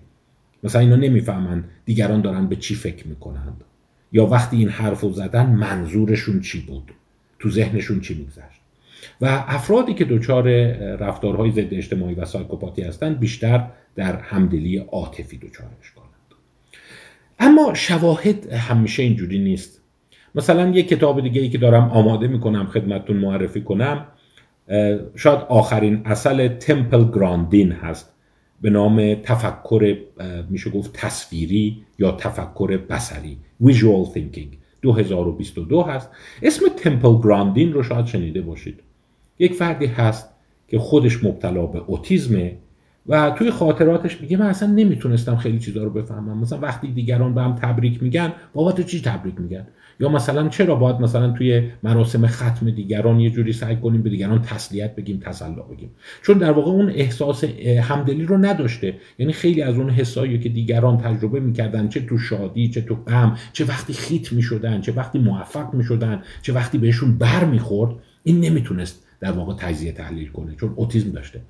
مثلا اینا نمی‌فهمن دیگران دارن به چی فکر می‌کنند. یا وقتی این حرف رو زدن منظورشون چی بود؟ تو ذهنشون چی میگذشت؟ و افرادی که دچار رفتارهای ضد اجتماعی و سایکوپاتی هستند بیشتر در همدلی عاطفی دچارش کنند. اما شواهد همیشه اینجوری نیست. مثلا یک کتاب دیگه ای که دارم آماده می‌کنم خدمتتون معرفی کنم شاید آخرین اصل تمپل گراندین هست. به نام تفکر میشه گفت تصویری یا تفکر بسری Visual Thinking 2022 هست. اسم تمپل گراندین رو شاید شنیده باشید. یک فردی هست که خودش مبتلا به اوتیزمه و توی خاطراتش میگه من اصلا نمی‌تونستم خیلی چیزا رو بفهمم. مثلا وقتی دیگران به هم تبریک میگن بابت چی تبریک میگن؟ یا مثلا چرا باید مثلا توی مراسم ختم دیگران یه جوری سعی کنیم به دیگران تسلیت بگیم تسلا بگیم؟ چون در واقع اون احساس همدلی رو نداشته. یعنی خیلی از اون حسایی که دیگران تجربه می‌کردن چه تو شادی چه تو غم چه وقتی خیت می‌شدن چه وقتی موفق می‌شدن چه وقتی بهشون بر می‌خورد این نمی‌تونست در واقع تجزیه تحلیل کنه چون اوتیسم داشته.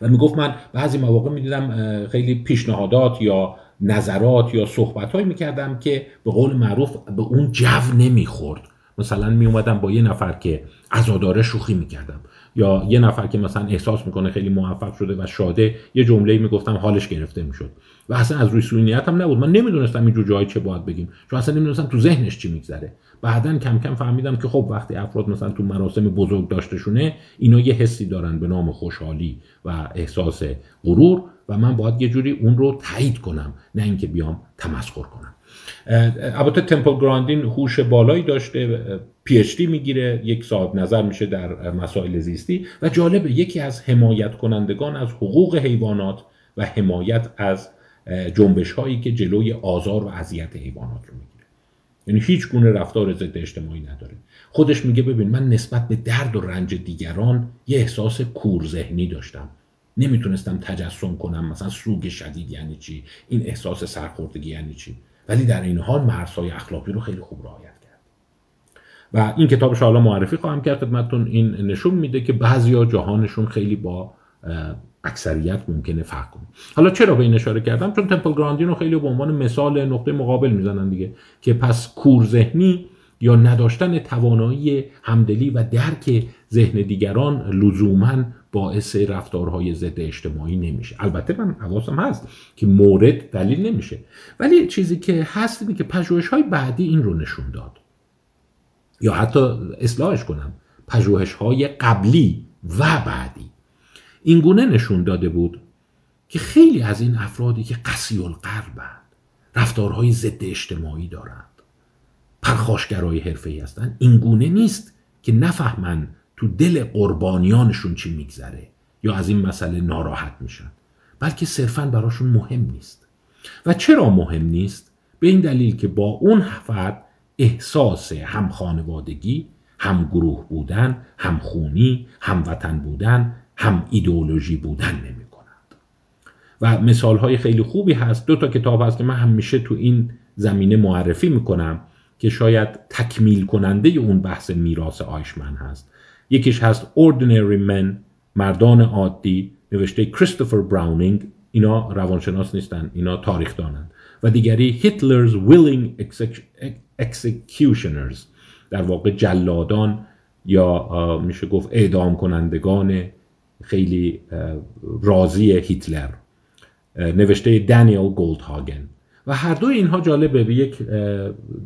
و می‌گفت من بعضی مواقع می‌دیدم خیلی پیشنهادات یا نظرات یا صحبت هایی می‌کردم که به قول معروف به اون جو نمی‌خورد. مثلا می اومدم با یه نفر که عزاداره شوخی می‌کردم یا یه نفر که مثلا احساس می‌کنه خیلی موفق شده و شاده یه جمله می‌گفتم حالش گرفته می‌شد و اصلا از روی سوینیت هم نبود. من نمی‌دونستم اینجور جایی چه باید بگیم چون اصلا نمی‌دونستم تو ذهنش چی میگذره. بعدا کم کم فهمیدم که خب وقتی افراد مثلا تو مراسم بزرگ داشتهشونه اینا یه حسی دارن به نام خوشحالی و احساس غرور و من باید یه جوری اون رو تایید کنم نه اینکه بیام تمسخر کنم. البته تمپل گراندین هوش بالایی داشته پی دی می‌گیره یک صاحب نظر میشه در مسائل زیستی و جالبه یکی از حمایت کنندگان از حقوق حیوانات و حمایت از جنبش هایی که جلوی آزار و اذیت حیوانات رو می‌گیره یعنی هیچ گونه رفتار ضد اجتماعی نداره. خودش میگه ببین من نسبت به درد و رنج دیگران یه احساس کور ذهنی داشتم. نمی‌تونستم تجسم کنم مثلا سوگ شدید یعنی چی؟ این احساس سرخوردگی یعنی چی؟ ولی در این حال مرزهای اخلاقی رو خیلی خوب رعایت کرد. و این کتابش حالا معرفی خواهم کرد. خدمتتون این نشون میده که بعضیا جهانشون خیلی با اکثریت ممکنه فرق کنه. حالا چرا به این اشاره کردم؟ چون تمپل گراندین رو خیلی به عنوان مثال نقطه مقابل می‌زنن دیگه که پس کور ذهنی یا نداشتن توانایی همدلی و درک ذهن دیگران لزوما باعث رفتارهای ضد اجتماعی نمیشه. البته من حواسم هست که مورد دلیل نمیشه. ولی چیزی که هست اینه که پژوهش های بعدی این رو نشون داد. یا حتی اصلاحش کنم. پژوهش های قبلی و بعدی. این گونه نشون داده بود که خیلی از این افرادی که قسی القلبند رفتارهای ضد اجتماعی دارند پرخاشگرای حرفه‌ای هستند این گونه نیست که نفهمن تو دل قربانیانشون چی میگذره یا از این مسئله ناراحت میشن بلکه صرفا براشون مهم نیست. و چرا مهم نیست؟ به این دلیل که با اون فرد احساس هم خانوادگی هم گروه بودن هم خونی هم وطن بودن هم ایدئولوژی بودن نمی کنند و مثال های خیلی خوبی هست. دو تا کتاب هست که من همیشه تو این زمینه معرفی می‌کنم که شاید تکمیل کننده اون بحث میراث آیشمن هست. یکیش هست Ordinary Men مردان عادی نوشته کریستوفر براونینگ اینا روانشناس نیستن اینا تاریخ دانند و دیگری Hitler's Willing Executioners در واقع جلادان یا میشه گفت اعدام کنندگان خیلی راضی هیتلر نوشته دانیل گولدهاگن. و هر دو اینها جالبه به یک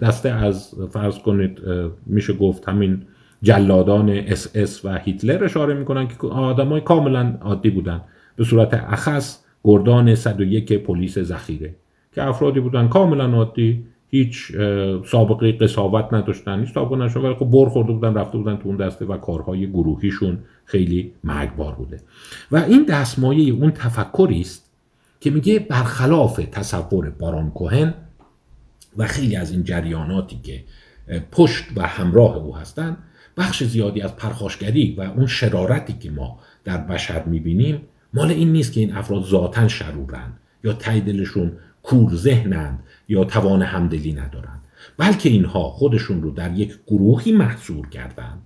دسته از فرض کنید میشه گفت همین جلادان اس اس و هیتلر اشاره می‌کنن که آدمای کاملا عادی بودن. به صورت اخص گردان 101 پلیس ذخیره که افرادی بودن کاملا عادی. هیچ سابقه قصاوت نداشتن هیچ سابقه نشون ولی خب بر خورده بودن رفته بودن تو اون دسته و کارهای گروهیشون خیلی مرگبار بوده. و این دستمایه اون تفکری است که میگه برخلاف تصور باران کوهن و خیلی از این جریاناتی که پشت و همراه او هستند بخش زیادی از پرخاشگری و اون شرارتی که ما در بشر می‌بینیم مال این نیست که این افراد ذاتا شرورن یا تایدلشون کور ذهنند یا توان همدلی ندارند بلکه اینها خودشون رو در یک گروهی محصور کردند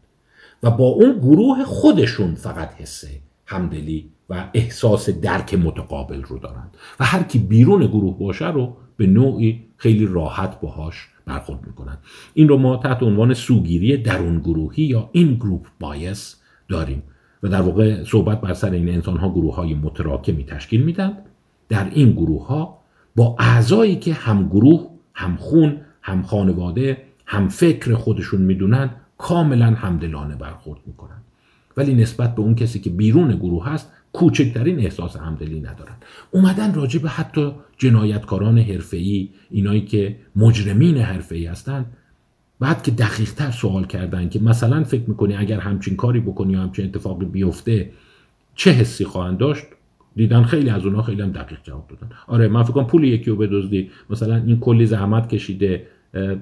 و با اون گروه خودشون فقط حسه همدلی و احساس درک متقابل رو دارند و هر کی بیرون گروه باشه رو به نوعی خیلی راحت باهاش برخورد می‌کنن این رو ما تحت عنوان سوگیری درون گروهی یا این گروپ بایس داریم و در واقع صحبت بر سر این انسان ها گروه های متراکمی تشکیل میدن. در این گروه ها با اعضایی که هم گروه هم خون هم خانواده هم فکر خودشون می‌دونن کاملا همدلانه برخورد می‌کنن. ولی نسبت به اون کسی که بیرون گروه هست کوچکترین احساس همدلی ندارن. اومدن راجع به حتی جنایتکاران حرفه‌ای اینایی که مجرمین حرفه‌ای هستن بعد که دقیقتر سوال کردن که مثلا فکر می‌کنی اگر همچین کاری بکنی یا همچین اتفاقی بیفته چه حسی خواهند داشت؟ دیدن خیلی از اونها خیلی هم دقیق جواب دادن. آره من فکر کنم پول یکی رو بدزدی. مثلا این کلی زحمت کشیده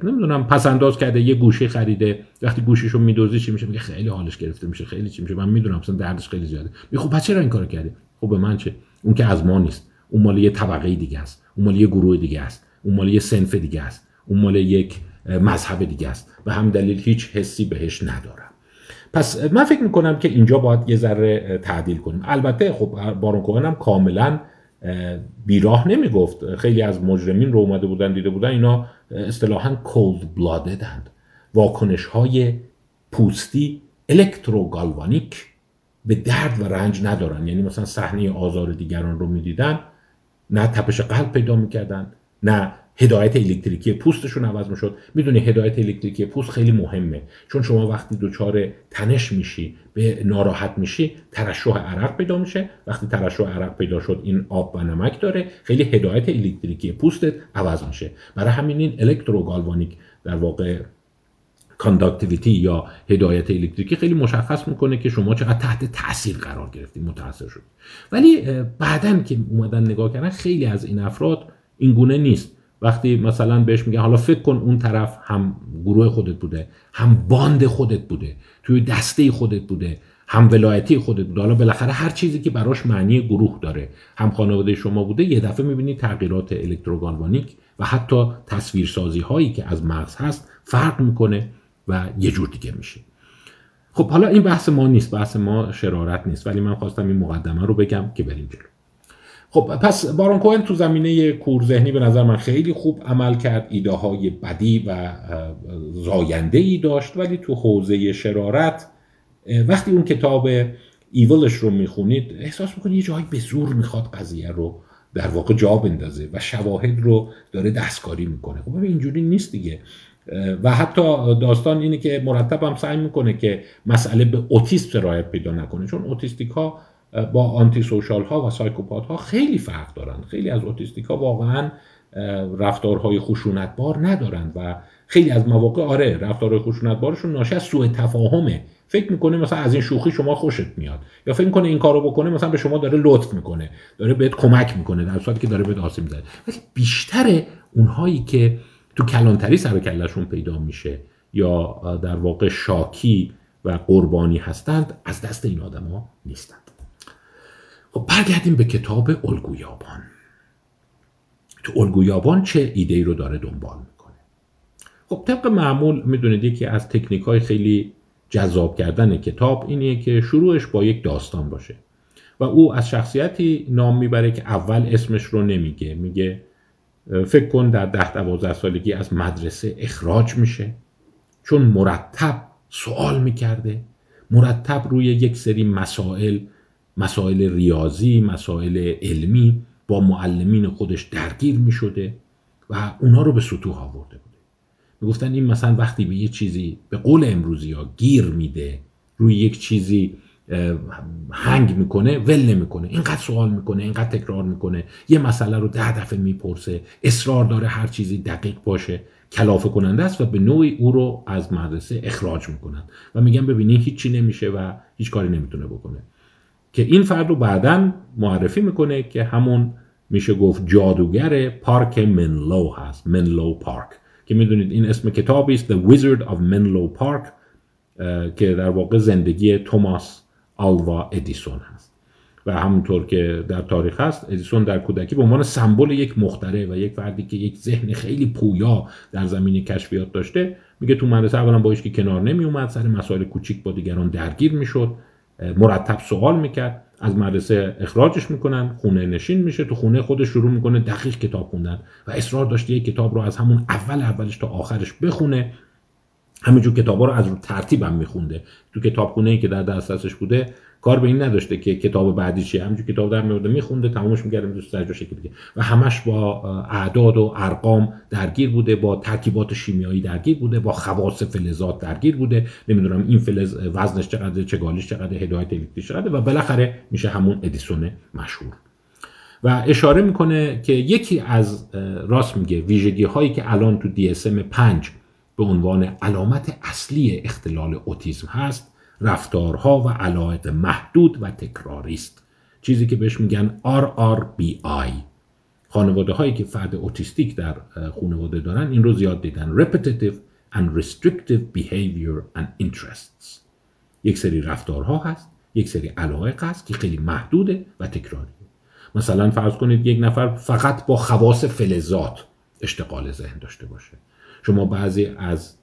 نمی‌دونم پس انداز کرده یه گوشی خریده. وقتی گوشیشو میدوزی چی میشه؟ میگه خیلی حالش گرفته میشه خیلی چی میشه. من می‌دونم مثلا دردش خیلی زیاده. میگه خب چرا این کارو کردی؟ خب به من چه؟ اون که از ما نیست. اون مال یه طبقه دیگه است. اون مال یه گروه دیگه است. اون مال یه سنف دیگه است. اون مال یک مذهب دیگه است. به هم دلیل هیچ حسی بهش ندارم. پس من فکر می‌کنم که اینجا باید یه ذره تعدیل کنیم. البته خب بارون کوهن هم کاملا بیراه نمی‌گفت. خیلی از مجرمین رو اومده بودن دیده بودن اینا اصطلاحا کولد بلاددند واکنش های پوستی الکتروگالوانیک به درد و رنج ندارن. یعنی مثلا صحنه آزار دیگران رو می‌دیدن نه تپش قلب پیدا می‌کردن نه هدایت الکتریکی پوستشون عوض می‌شد. می‌دونی هدایت الکتریکی پوست خیلی مهمه. چون شما وقتی دچار تنش میشی به ناراحت میشی ترشح عرق پیدا میشه. وقتی ترشح عرق پیدا شد این آب و نمک داره. خیلی هدایت الکتریکی پوستت عوض میشه. برای همین این electrogalvanic در واقع conductivity یا هدایت الکتریکی خیلی مشخص می‌کنه که شما چقدر تحت تاثیر قرار گرفتید متاثر شد ولی بعدا که اومدن نگاه کردن خیلی از این افراد این گونه نیست. وقتی مثلا بهش میگه حالا فکر کن اون طرف هم گروه خودت بوده هم باند خودت بوده توی دسته خودت بوده هم ولایتی خودت بوده. حالا بالاخره هر چیزی که براش معنی گروه داره هم خانواده شما بوده یه دفعه می‌بینید تغییرات الکتروگالوانیک و حتی تصویرسازی هایی که از مغز هست فرق می‌کنه و یه جور دیگه میشه. خب حالا این بحث ما نیست بحث ما شرارت نیست ولی من خواستم این مقدمه رو بگم که بریم جلو. خب پس بارون کوهن تو زمینه کور ذهنی به نظر من خیلی خوب عمل کرد ایده های بدی و زاینده ای داشت ولی تو حوزه شرارت وقتی اون کتاب ایولش رو می‌خونید احساس می‌کنید یه جایی به زور می‌خواد قضیه رو در واقع جا بندازه و شواهد رو داره دستکاری می‌کنه. خب اینجوری نیست دیگه. و حتی داستان اینه که مرتب سعی می‌کنه که مسئله به اوتیسم سرایت پیدا نکنه چون autistic ها با antisocial ها و psychopath ها خیلی فرق دارن خیلی از autistic ها واقعا رفتارهای خشونتبار ندارن و خیلی از مواقع آره رفتارهای خشونتبارشون ناشی از سوء تفاهمه. فکر می‌کنه مثلا از این شوخی شما خوشت میاد. یا فکر می‌کنه این کارو بکنه مثلا به شما داره لطف می‌کنه داره بهت کمک می‌کنه در صورتی که داره بهت آسیب می‌زنه. ولی بیشتر اونهایی که تو کلانتری سر کلشون پیدا میشه یا در واقع شاکی و قربانی هستند از دست این آدما نیستند خب برگردیم به کتاب الگویابان. تو الگویابان چه ایده ای رو داره دنبال می‌کنه؟ خب طبق معمول می‌دونید یکی از تکنیک های خیلی جذاب کردن کتاب اینیه که شروعش با یک داستان باشه و او از شخصیتی نام می‌بره که اول اسمش رو نمیگه. میگه فکر کن در ده دوازده سالگی از مدرسه اخراج میشه. چون مرتب سوال می‌کرده مرتب روی یک سری مسائل مسائل ریاضی مسائل علمی با معلمین خودش درگیر می‌شده و اونا رو به سطوح آورده بوده. می‌گفتن این مثلا وقتی به یه چیزی به قول امروزی ها گیر میده روی یک چیزی هنگ می‌کنه ول نمی‌کنه. اینقدر سوال می‌کنه اینقدر تکرار می‌کنه. یه مسئله رو ده دفعه می‌پرسه. اصرار داره هر چیزی دقیق باشه کلافه کننده است و به نوعی او رو از مدرسه اخراج می‌کنن. و میگن ببینی هیچی نمیشه و هیچ کاری نمی‌تونه بکنه. که این فرد رو بعدا معرفی می‌کنه که همون میشه گفت جادوگر پارک منلو هست منلو پارک. که می‌دونید این اسم کتابی است The Wizard of Menlo Park که در واقع زندگی توماس آلوا ادیسون هست. و همونطور که در تاریخ هست ادیسون در کودکی به عنوان سمبل یک مختره و یک فردی که یک ذهن خیلی پویا در زمین کشفیات داشته میگه تو مدرسه اولا با که کنار نمی اومد سر مسائل کوچیک با دیگران درگیر می‌شد. مرتب سوال می‌کرد از مدرسه اخراجش می‌کنن خونه نشین میشه تو خونه خودش شروع می‌کنه دقیق کتاب خوندن و اصرار داشته یک کتاب رو از همون اول اولش تا آخرش بخونه. همینجور کتابا رو از رو ترتیب هم میخونده. تو کتابخونه ای که در دسترسش بوده کار به این نداشته که کتاب بعدی چیه. همینجور کتاب در میورده میخونده تمامش می‌کرده دوست در شکل دیگه. و همش با اعداد و ارقام درگیر بوده با ترکیبات شیمیایی درگیر بوده با خواص فلزات درگیر بوده. نمی‌دونم این فلز وزنش چقدر چه گالیش چقدر هدایت الکتریکی چقدر و بالاخره میشه همون ادیسون مشهور. و اشاره می‌کنه که یکی از راست میگه ویژگی هایی که الان تو DSM 5 به عنوان علامت اصلی اختلال اوتیسم هست رفتارها و علایق محدود و تکراری است چیزی که بهش میگن RRBI خانواده هایی که فرد اوتیستیک در خانواده دارن این رو زیاد دیدن. Repetitive and restrictive behavior and interests. یک سری رفتارها هست یک سری علایق هست که خیلی محدوده و تکراریه. مثلا فرض کنید یک نفر فقط با خواص فلزات اشتغال ذهن داشته باشه. شما بعضی از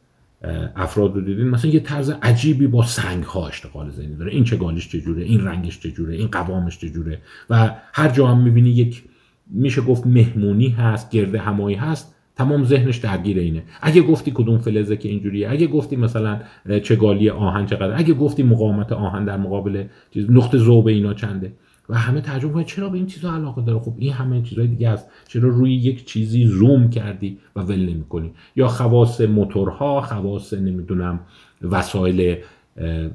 افراد رو دیدین. مثلا یه طرز عجیبی با سنگ ها اشتغال ذهنی داره. این چگالیش چجوره؟ این رنگش چجوره؟ این قوامش چجوره؟ و هر جا هم می‌بینی یک میشه گفت مهمونی هست گرد همایی هست تمام ذهنش درگیر اینه. اگه گفتی کدوم فلزه که اینجوریه؟ اگه گفتی مثلا چگالی آهن چقدر اگه گفتی مقاومت آهن در مقابل چیز نقطه ذوب اینا چنده؟ و همه ترجمه کنه چرا به این چیزا علاقه داره؟ خب این همه چیزهای دیگه است. چرا روی یک چیزی زوم کردی و ول نمی‌کنی؟ یا خواص موتورها خواص نمی‌دونم وسایل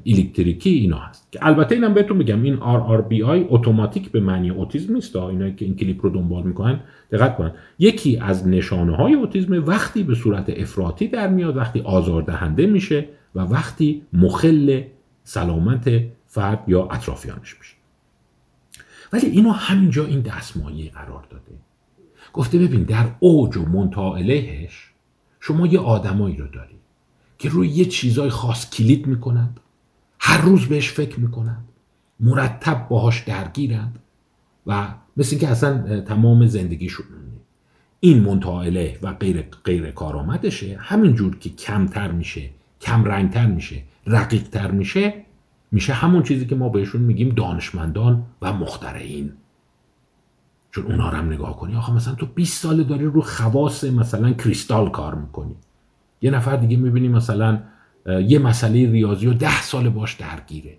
الکتریکی اینا هست. که البته اینم بهتون بگم این RRBI اتوماتیک به معنی اوتیسم نیست. اینا که این کلیپ رو دنبال می‌کنن دقت کنن. یکی از نشانه های اوتیسم وقتی به صورت افراطی در میاد وقتی آزاردهنده میشه و وقتی مخل سلامت فرد یا اطرافیانش میشه. ولی اینو همینجا این دستمایه قرار داده. گفته ببین در اوج و منتها شما یه آدمایی رو داری که روی یه چیزای خاص کلید می‌کنند هر روز بهش فکر می‌کنند مرتب باهاش درگیرند و مثل اینکه اصلا تمام زندگیشون این منتها و غیر غیر کارآمدشه همینجور که کمتر میشه کم رنگتر میشه رقیقتر میشه میشه همون چیزی که ما بهشون میگیم دانشمندان و مخترعین. چون اونا رو هم نگاه کنی آخه مثلا تو 20 ساله داری رو خواص مثلا کریستال کار می‌کنی. یه نفر دیگه می‌بینی مثلا یه مسئله ریاضی و ده سال باش درگیره.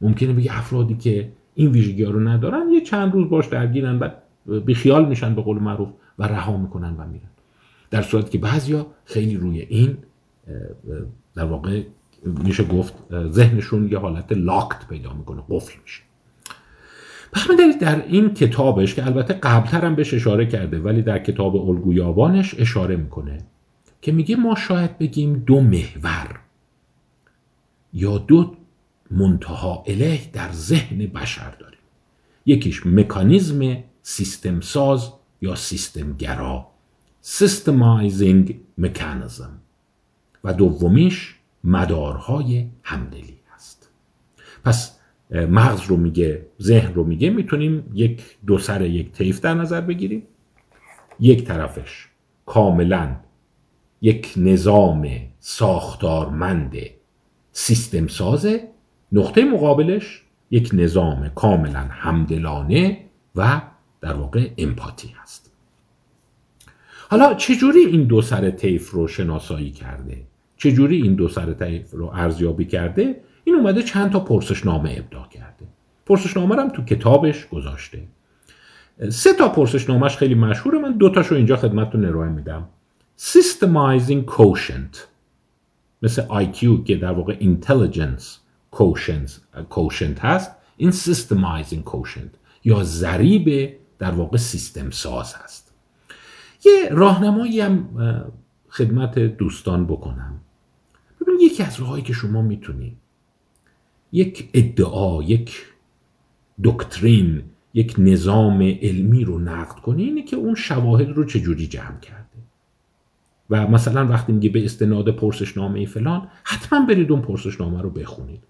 ممکنه بگی افرادی که این ویژگی رو ندارن یه چند روز باش درگیرن و بیخیال میشن به قول معروف و رها می‌کنن و میرن. در صورتی که بعضیا خیلی روی این در واقع میشه گفت ذهنشون یه حالت لاکت پیدا می‌کنه قفل میشه. پس در این کتابش که البته قبلتر هم بهش اشاره کرده ولی در کتاب الگویابانش اشاره می‌کنه که میگه ما شاید بگیم دو محور یا دو منتها اله در ذهن بشر داریم. یکیش مکانیزم سیستم ساز یا سیستم گرا سیستمایزینگ مکانیزم و دومیش مدارهای همدلی هست. پس مغز رو میگه ذهن رو میگه می‌تونیم یک دو سر یک طیف در نظر بگیریم. یک طرفش کاملا یک نظام ساختارمند سیستم سازه. نقطه مقابلش یک نظام کاملا همدلانه و در واقع امپاتی هست. حالا چجوری این دو سر طیف رو شناسایی کرده؟ چجوری این دو سر طیف رو ارزیابی کرده؟ این اومده چند تا پرسشنامه ابداع کرده. پرسشنامه هم تو کتابش گذاشته. سه تا پرسشنامهش خیلی مشهوره. من دو تاشو اینجا خدمتتون ارائه میدم. Systemizing Quotient. مثل IQ که در واقع Intelligence Quotient, quotient هست. این Systemizing Quotient یا ضریب در واقع سیستم ساز هست. یه راهنمایی هم خدمت دوستان بکنم. یکی از راههایی که شما می‌تونید یک ادعا یک دکترین یک نظام علمی رو نقد کنی اینه که اون شواهد رو چجوری جمع کرده. و مثلا وقتی میگه به استناد پرسشنامه فلان حتما برید اون پرسشنامه رو بخونید.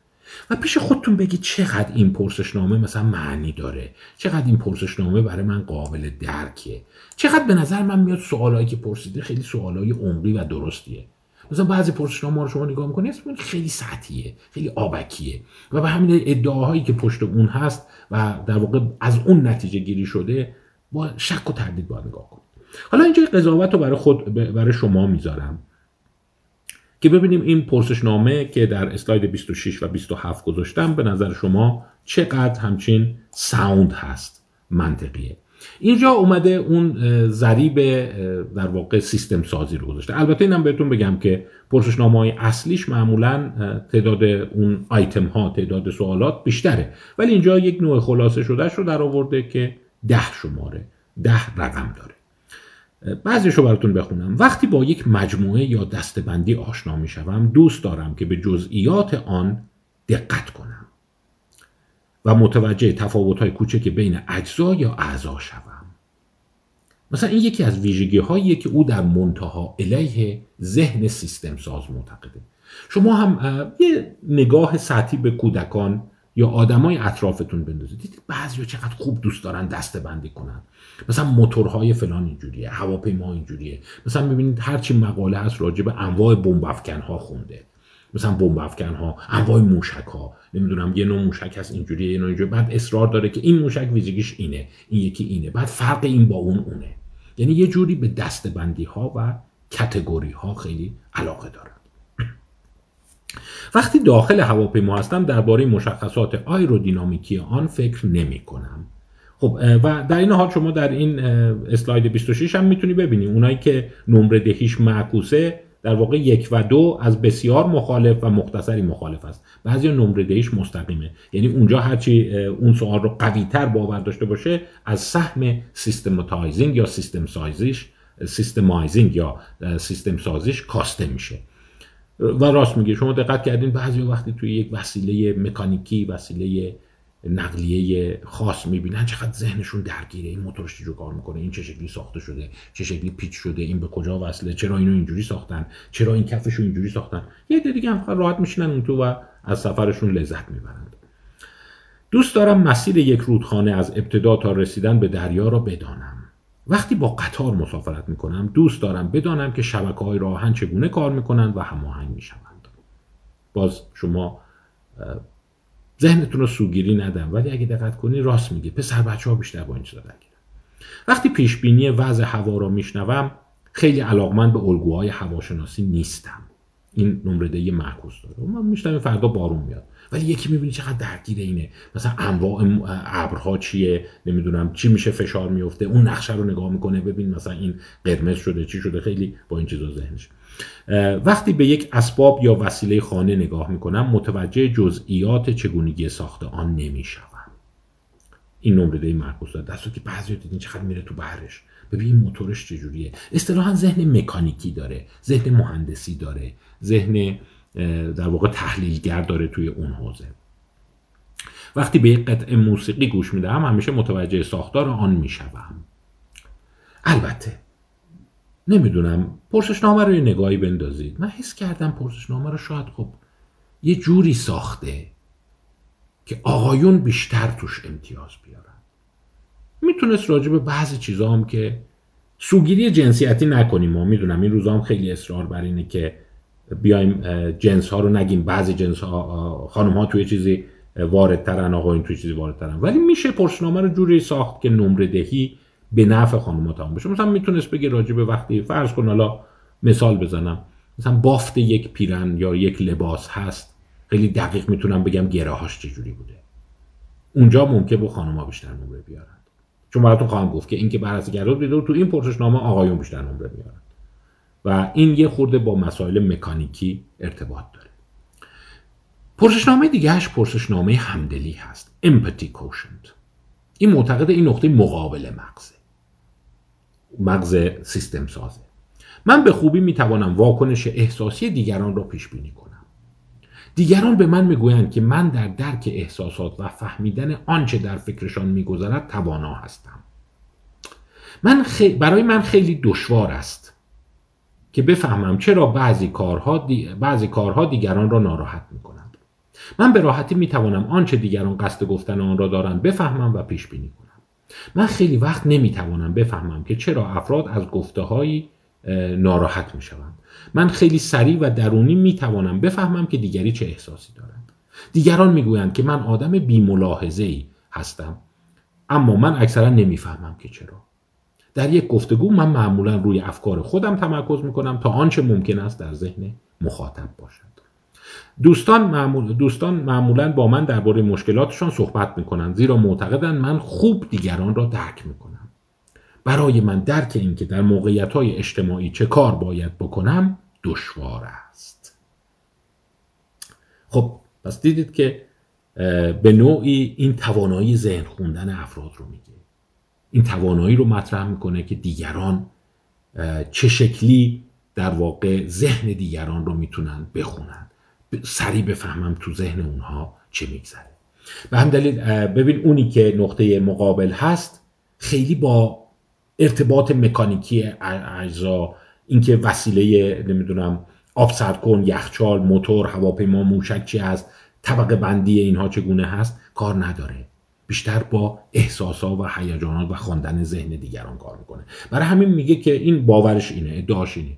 و پیش خودتون بگید چقدر این پرسشنامه مثلا معنی داره؟ چقدر این پرسشنامه برای من قابل درکه؟ چقدر به نظر من میاد سوالایی که پرسیده خیلی سوالای عمقی و درستیه؟ مثلا بعضی پرسشنامه رو شما نگاه می‌کنید اسم خیلی سطحیه خیلی آبکیه. و به همین ادعاهایی که پشت اون هست و در واقع از اون نتیجه گیری شده با شک و تردید باید نگاه کنید. حالا اینجا قضاوت رو برای خود برای شما می‌ذارم که ببینیم این پرسشنامه که در اسلاید 26 و 27 گذاشتم به نظر شما چقدر همچین ساوند هست منطقیه. اینجا اومده اون ضریب در واقع سیستم سازی رو گذاشته. البته اینم بهتون بگم که پرسشنامه های اصلیش معمولا تعداد اون آیتم ها تعداد سوالات بیشتره. ولی اینجا یک نوع خلاصه شدهش رو در آورده که ده شماره ده رقم داره. بعضیشو براتون بخونم. وقتی با یک مجموعه یا دستبندی آشنا می‌شوم دوست دارم که به جزئیات آن دقت کنم. و متوجه تفاوت های کوچک بین اجزا یا اعضا شوم. مثلا این یکی از ویژگی هاییه که او در منتها علیه ذهن سیستم ساز معتقده. شما هم یه نگاه سطحی به کودکان یا آدمای اطرافتون بندازید. دیدید بعضیا چقدر خوب دوست دارن دسته بندی کنن. مثلا موتورهای فلان اینجوریه هواپیما اینجوریه. مثلا ببینید هرچی مقاله هست راجع به انواع بمب ها خونده. مثلا بمب ها انواع موشک ها نمی‌دونم یه نوع موشک هست اینجوریه یه نوع اینجوریه بعد اصرار داره که این موشک ویژگیش اینه این یکی اینه. بعد فرق این با اون اونه. یعنی یه جوری به دستبندی ها و کتگوری ها خیلی علاقه داره وقتی داخل هواپیما هستم درباره مشخصات آیرودینامیکی آن فکر نمی کنم خب و در این حال شما در این اسلاید 26 هم می‌تونی ببینی. اونایی که نمره دهیش معکوسه در واقع یک و دو از بسیار مخالف و مختصری مخالف است. بعضی نمره دهیش مستقیمه. یعنی اونجا هرچی اون سوال رو قوی تر باور داشته باشه از سهم systematizing یا سیستم سایزیش systemizing یا سیستم سازیش کاسته میشه. و راست میگه شما دقت کردین بعضی وقتی توی یک وسیله مکانیکی وسیله نقلیه خاص می‌بینن چقدر ذهنشون درگیره. این موتورش چجوری کار می‌کنه؟ این چه شکلی ساخته شده؟ چه شکلی پیچ شده؟ این به کجا وصله؟ چرا اینو اینجوری ساختن؟ چرا این کفشو اینجوری ساختن؟ یکی دیگه هم راحت میشینن اون تو و از سفرشون لذت می‌برند دوست دارم مسیر یک رودخانه از ابتدا تا رسیدن به دریا را بدانم. وقتی با قطار مسافرت می‌کنم دوست دارم بدانم که شبکه های راهن چگونه کار می‌کنند و هماهنگ می‌شوند. باز شما ذهنتون رو سوگیری ندم ولی اگه دقت کنی راست میگه پسر بچه ها بیشتر با این چیزا درگیرن. وقتی پیش بینی وضع هوا را میشنوم خیلی علاقمند به الگوهای هواشناسی نیستم. این نمره معکوس داره. من میشنوم فردا بارون میاد. ولی یکی می‌بینی چقدر درگیر اینه. مثلا انواع ابرها چیه؟ نمی‌دونم چی میشه فشار میفته اون نقشه رو نگاه می‌کنه. ببین مثلا این قرمز شده چی شده. خیلی با این چیزا ذهنش وقتی به یک اسباب یا وسیله خانه نگاه می‌کنم متوجه جزئیات چگونگی ساخت آن نمی‌شوم. این نمره معکوس داره دستو که بعضی دیدین چقدر میره تو بحرش. ببین موتورش چجوریه. اصطلاحا ذهن مکانیکی داره ذهن مهندسی داره ذهن در واقع تحلیلگر داره توی اون حوزه. وقتی به یک قطعه موسیقی گوش می‌دهم همیشه متوجه ساختار آن می‌شوم. البته نمی‌دونم. پرسشنامه رو یه نگاهی بندازید. من حس کردم پرسشنامه رو شاید خب یه جوری ساخته که آقایون بیشتر توش امتیاز بیارن. می‌تونست راجع به بعضی چیزا هم که سوگیری جنسیتی نکنیم ما. می‌دونم این روزا هم خیلی اصرار بر اینه که بیایم جنس ها رو نگیم. بعضی جنس ها خانم ها توی چیزی واردترن آقایون توی چیزی واردترن. ولی میشه پرسنامه رو جوری ساخت که نمره دهی به نفع خانم تمام بشه مثلا می‌تونست بگه راجع به وقتی فرض کن حالا مثال بزنم. مثلا بافت یک پیرن یا یک لباس هست. خیلی دقیق می‌تونم بگم گراهاش چجوری بوده. اونجا ممکن بود ها بیشتر نمره بیارن. چون براتون خواهم گفت که اینکه بررسی کرده بود تو این پرسشنامه آقایون بیشتر نمره میارن و این یه خورده با مسائل مکانیکی ارتباط داره. پرسشنامه دیگهش پرسشنامه همدلی هست. Empathy quotient. این معتقد این نقطه مقابل مغزه. مغز سیستم سازه. من به خوبی می‌توانم واکنش احساسی دیگران را پیش بینی کنم. دیگران به من می‌گویند که من در درک احساسات و فهمیدن آنچه در فکرشان میگذرد توانا هستم. من برای من خیلی دشوار است که بفهمم چرا بعضی کارها, دی... بعضی کارها دیگران را ناراحت می‌کنند. من به راحتی می‌توانم آنچه دیگران قصد گفتن آن را دارند بفهمم و پیش بینی کنم. من خیلی وقت نمی‌توانم بفهمم که چرا افراد از گفته ناراحت می‌شوند. من خیلی سریع و درونی می‌توانم بفهمم که دیگری چه احساسی دارند. دیگران می‌گویند که من آدم بیملاحظه ای هستم اما من اکثرا نمی‌فهمم که چرا. در یک گفتگو من معمولا روی افکار خودم تمرکز می‌کنم تا آنچه ممکن است در ذهن مخاطب باشد. دوستان معمول دوستان معمولا با من درباره مشکلاتشان صحبت می‌کنند زیرا معتقدند من خوب دیگران را درک می‌کنم. برای من درک اینکه در موقعیت های اجتماعی چه کار باید بکنم دشوار است. خب پس دیدید که به نوعی این توانایی ذهن خوندن افراد رو میگه. این توانایی رو مطرح می‌کنه که دیگران چه شکلی در واقع ذهن دیگران رو می‌تونن بخونن. سریع بفهمم تو ذهن اونها چه میگذره. به هم دلیل ببین اونی که نقطه مقابل هست خیلی با ارتباط مکانیکی اجزا اینکه وسیله نمی‌دونم آب سرد کن یخچال موتور هواپیما موشک چی هست طبقه بندی اینها چگونه هست کار نداره. بیشتر با احساسات و هیجانات و خواندن ذهن دیگران کار می‌کنه. برای همین میگه که این باورش اینه ادعاش اینه.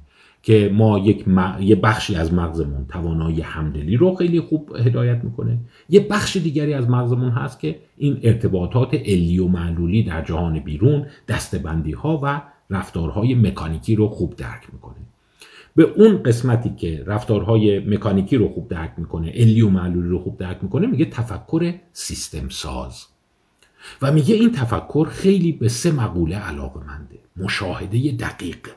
که ما یک یه بخشی از مغزمون توانایی همدلی رو خیلی خوب هدایت می‌کنه. یه بخش دیگری از مغزمون هست که این ارتباطات علی و معلولی در جهان بیرون دستبندی ها و رفتارهای مکانیکی رو خوب درک می‌کنه. به اون قسمتی که رفتارهای مکانیکی رو خوب درک می‌کنه علی و معلولی رو خوب درک می‌کنه میگه تفکر سیستم ساز و میگه این تفکر خیلی به سه مقوله علاقه منده مشاهده دقیق.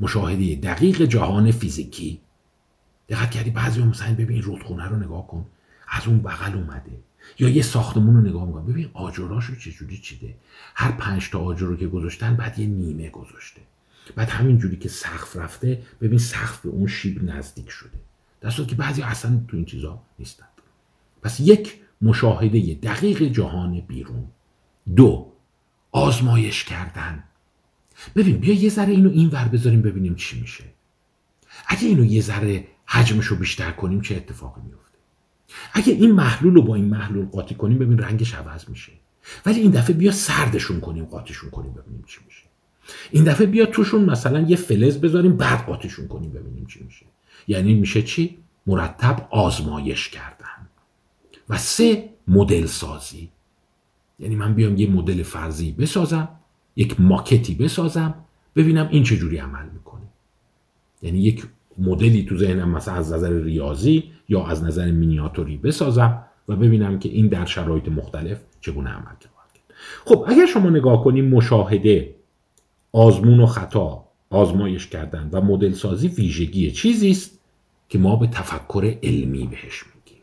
مشاهده دقیق جهان فیزیکی. دقت کردی بعضی مثلا ببین رودخونه رو نگاه کن از اون بغل اومده. یا یه ساختمون رو نگاه میکن ببین آجراشو چجوری چیده. هر پنج تا آجر رو که گذاشتن بعد یه نیمه گذاشته. بعد همین جوری که سقف رفته ببین سقف به اون شیب نزدیک شده. در که بعضی اصلا تو این چیزا نیستن. پس یک مشاهده دقیق جهان بیرون. دو آزمایش کردن. ببین بیا یه ذره اینو این ور بذاریم ببینیم چی میشه. اگه اینو یه ذره حجمش رو بیشتر کنیم چه اتفاقی میفته اگه این محلول رو با این محلول قاطی کنیم ببین رنگش عوض میشه. ولی این دفعه بیا سردشون کنیم قاطیشون کنیم ببینیم چی میشه. این دفعه بیا توشون مثلا یه فلز بذاریم بعد قاطیشون کنیم ببینیم چی میشه. یعنی میشه چی؟ مرتب آزمایش کردن. و سه مدل سازی. یعنی من بیام یه مدل فرضی بسازم یک ماکتی بسازم ببینم این چجوری عمل می‌کنه. یعنی یک مدلی تو ذهنم مثلا از نظر ریاضی یا از نظر مینیاتوری بسازم و ببینم که این در شرایط مختلف چگونه عمل کرد. خب اگر شما نگاه کنیم مشاهده آزمون و خطا آزمایش کردن و مدل سازی ویژگی چیزی است که ما به تفکر علمی بهش میگیم.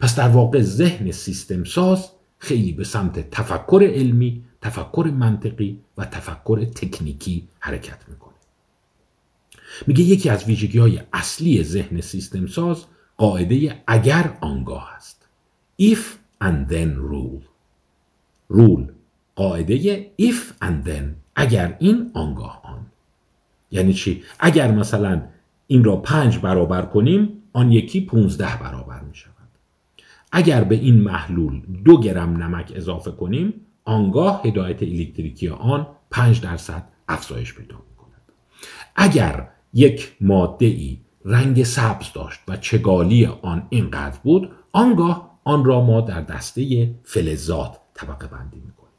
پس در واقع ذهن سیستم ساز خیلی به سمت تفکر علمی تفکر منطقی و تفکر تکنیکی حرکت می‌کنه. میگه یکی از ویژگی های اصلی ذهن سیستم ساز قاعده اگر آنگاه است. If and then rule. Rule. قاعده if and then. اگر این آنگاه آن. یعنی چی؟ اگر مثلا این را پنج برابر کنیم آن یکی پونزده برابر می شود اگر به این محلول دو گرم نمک اضافه کنیم آنگاه هدایت الکتریکی آن پنج درصد افزایش پیدا می کند اگر یک ماده ای رنگ سبز داشت و چگالی آن اینقدر بود آنگاه آن را ما در دسته فلزات طبقه بندی می کنیم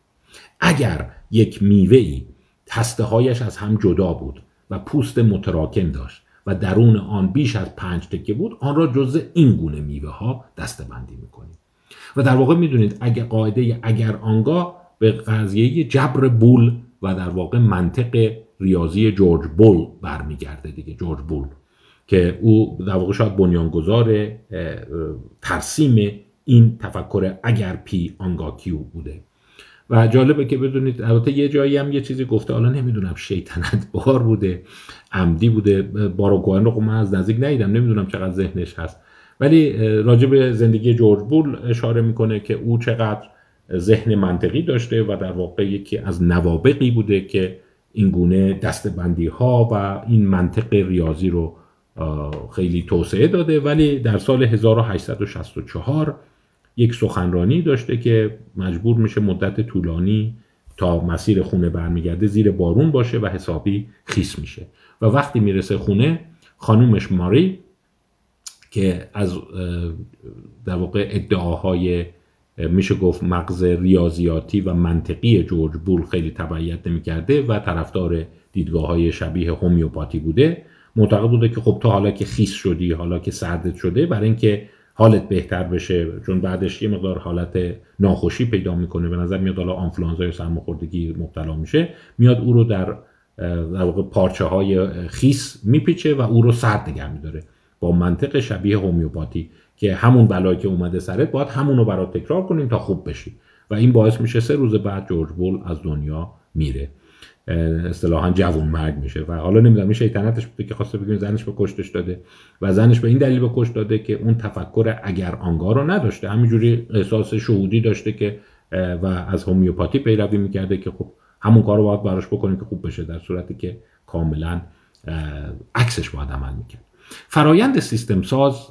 اگر یک میوه ای تسته هایش از هم جدا بود و پوست متراکم داشت و درون آن بیش از پنج تکه بود آن را جزء این گونه میوه ها دسته بندی می‌کنیم. و در واقع می‌دونید اگر قاعده اگر آنگاه به قضیه جبر بول و در واقع منطق ریاضی جورج بول برمیگرده دیگه جورج بول که او در واقع شاید بنیانگذار ترسیم این تفکر اگر پی آنگاه کیو بوده. و جالبه که بدونید البته یه جایی هم یه چیزی گفته حالا نمی‌دونم شیطنت بار بوده عمدی بوده باروکوان رو خب من از نزدیک ندیدم نمی‌دونم چقدر ذهنش هست. ولی راجع به زندگی جورج بول اشاره می‌کنه که او چقدر ذهن منطقی داشته و در واقع یکی از نوابقی بوده که این گونه دستبندی ها و این منطق ریاضی رو خیلی توسعه داده. ولی در سال 1864 یک سخنرانی داشته که مجبور میشه مدت طولانی تا مسیر خونه برمیگرده زیر بارون باشه و حسابی خیس میشه. و وقتی می‌رسه خونه خانومش ماری که از در واقع ادعاهای میشه گفت مغز ریاضیاتی و منطقی جورج بول خیلی تبعیت نمی‌کرده و طرفدار دیدگاه های شبیه هومیوپاتی بوده. معتقد بوده که خب تا حالا که خیس شدی حالا که سردت شده برای اینکه حالت بهتر بشه چون بعدش یه مقدار حالت ناخوشی پیدا می‌کنه. به نظر میاد حالا آنفلانزا یا سرماخوردگی مبتلا میشه. میاد او رو در در واقع پارچه های خیس میپیچه و او رو سرد نگه میداره. با منطق شبیه هومیوپاتی که همون بلایی که اومده سرت باید همون رو برات تکرار کنیم تا خوب بشی. و این باعث میشه سه روز بعد جورج بول از دنیا میره. اصطلاحا جوون مرگ میشه. و حالا نمی‌دونم این شیطنتش بوده که خواسته بگیم زنش به کشتش داده و زنش به این دلیل به کش داده که اون تفکر اگر آنگاه رو نداشته همینجوری احساس شهودی داشته که و از هومیوپاتی پیروی می‌کرده که خب همون کار رو باید براش بکنیم که خوب بشه در صورتی که کاملا عکسش باید عمل می‌کرد. فرایند سیستم ساز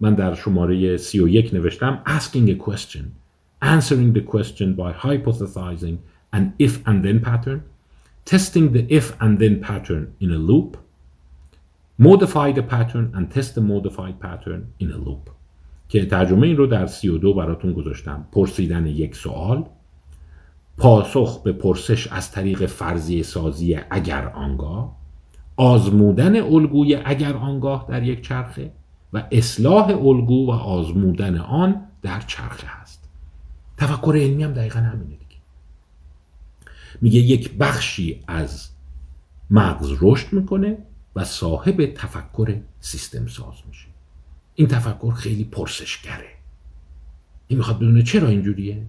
من در شماره 31 نوشتم asking a question answering the question by hypothesizing an if and then pattern testing the if and then pattern in a loop, modify the pattern and test the modified pattern in a loop که ترجمه این رو در 32 براتون گذاشتم پرسیدن یک سوال پاسخ به پرسش از طریق فرضی سازی اگر آنگاه آزمودن الگوی اگر آنگاه در یک چرخه و اصلاح الگو و آزمودن آن در چرخه هست تفکر علمی هم دقیقا همینه میگه یک بخشی از مغز رشد می‌کنه و صاحب تفکر سیستم ساز میشه. این تفکر خیلی پرسشگره. این می‌خواد بدونه چرا اینجوریه؟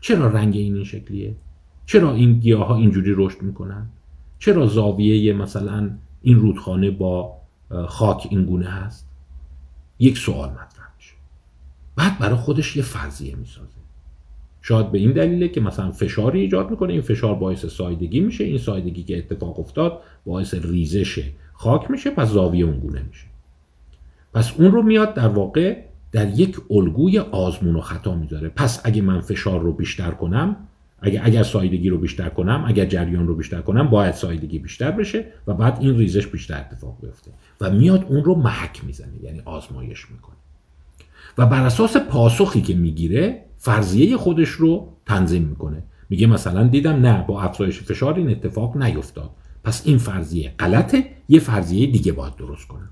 چرا رنگ این این شکلیه؟ چرا این گیاه ها اینجوری رشد می‌کنن؟ چرا زاویه مثلا این رودخانه با خاک این گونه هست؟ یک سوال مطرح میشه. بعد برای خودش یه فرضیه می‌سازه. شاید به این دلیله که مثلا فشاری ایجاد می‌کنه این فشار باعث سایدگی میشه این سایدگی که اتفاق افتاد باعث ریزش خاک میشه پس زاویه اونگونه میشه. پس اون رو میاد در واقع در یک الگوی آزمون و خطا می‌ذاره. پس اگه من فشار رو بیشتر کنم اگه اگر سایدگی رو بیشتر کنم اگر جریان رو بیشتر کنم باید سایدگی بیشتر بشه و بعد این ریزش بیشتر اتفاق بیفته و میاد اون رو محک می‌زنه یعنی آزمایش می‌کنه. و بر اساس پاسخی که می‌گیره فرضیه خودش رو تنظیم می‌کنه. میگه مثلا دیدم نه با افزایش فشار این اتفاق نیفتاد. پس این فرضیه غلطه یه فرضیه دیگه باید درست کنم.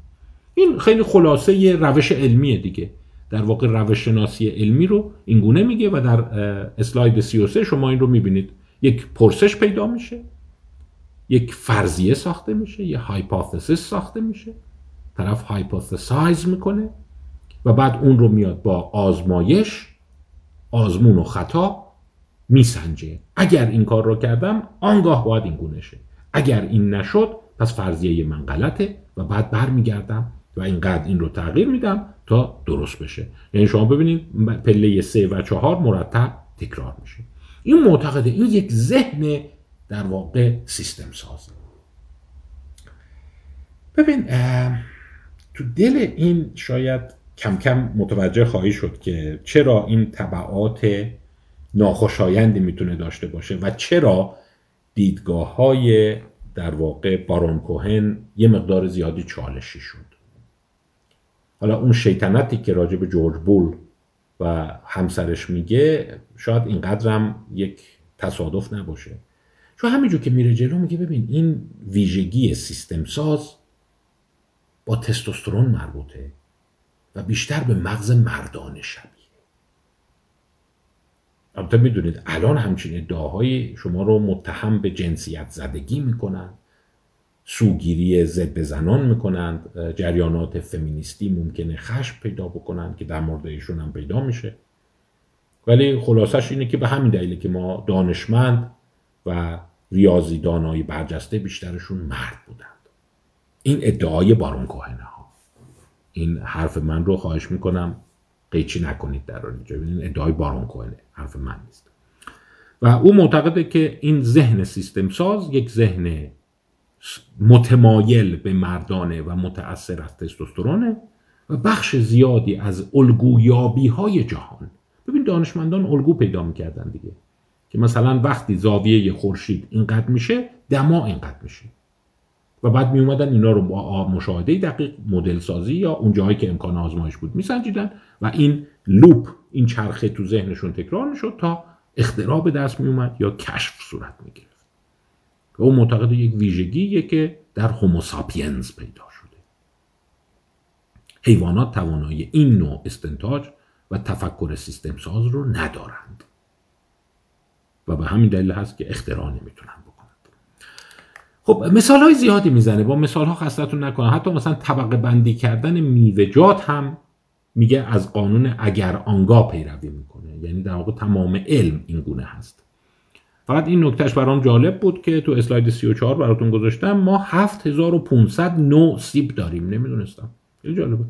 این خیلی خلاصه یه روش علمیه دیگه. در واقع روش شناسی علمی رو اینگونه میگه و در اسلاید 33 شما این رو می‌بینید. یک پرسش پیدا میشه یک فرضیه ساخته میشه یه hypothesis ساخته میشه طرف hypothesize می‌کنه و بعد اون رو میاد با آزمایش آزمون و خطا میسنجه. اگر این کار رو کردم آنگاه باید این گونه شه. اگر این نشد پس فرضیه من غلطه و بعد برمیگردم و اینقدر این رو تغییر میدم تا درست بشه. یعنی شما ببینید پله سه و چهار مرتب تکرار میشه. این معتقده این یک ذهن در واقع سیستم ساز. ببین تو دل این شاید کم کم متوجه خواهی شد که چرا این طبعات ناخوشایندی می‌تونه داشته باشه و چرا دیدگاه های در واقع بارون کوهن یه مقدار زیادی چالشی شد حالا اون شیطنتی که راجع به جورج بول و همسرش میگه شاید اینقدرم یک تصادف نباشه. چون همینجور که میره جلو میگه ببین این ویژگی سیستم ساز با تستوسترون مربوطه و بیشتر به مغز مردانه شبیه. البته می‌دونید الان همچین ادعاهایی شما رو متهم به جنسیت زدگی می‌کنن. سوگیری ضد زنان می‌کنند جریانات فمینیستی ممکنه خشم پیدا بکنند که در مورد ایشون هم پیدا میشه. ولی خلاصش اینه که به همین دلیله که ما دانشمند و ریاضی دانایی برجسته بیشترشون مرد بودند. این ادعای بارون کوهنه ها این حرف من رو خواهش می‌کنم قیچی نکنید در اینجا این ادعای بارون کوهنه حرف من نیست. و او معتقده که این ذهن سیستم ساز یک ذهن متمایل به مردانه و متأثر از تستوسترونه و بخش زیادی از الگویابی های جهان. ببین دانشمندان الگو پیدا می‌کردن دیگه که مثلا وقتی زاویه خورشید اینقدر میشه دما اینقدر میشه. و بعد می اومدن اینا رو با مشاهده دقیق مدل سازی یا اون جایی که امکان آزمایش بود میسنجیدن و این لوپ این چرخه تو ذهنشون تکرار می‌شد تا اختراع به دست می اومد یا کشف صورت می‌گیره و او معتقد یک ویژگیه که در هوموساپینز پیدا شده. حیوانات توانایی این نوع استنتاج و تفکر سیستم ساز رو ندارند. و به همین دلیل هست که اختراع نمی‌تونن بکنند. خب مثال های زیادی می‌زنه. با مثال ها خستتون نکنم. حتی مثلا طبقه بندی کردن میوهجات هم میگه از قانون اگر آنگاه پیروی می‌کنه. یعنی در واقع تمام علم این گونه هست. فقط این نکتهش برام جالب بود که تو اسلاید 34 براتون گذاشتم ما 7500 نوع سیب داریم. نمی‌دونستم. خیلی جالبه.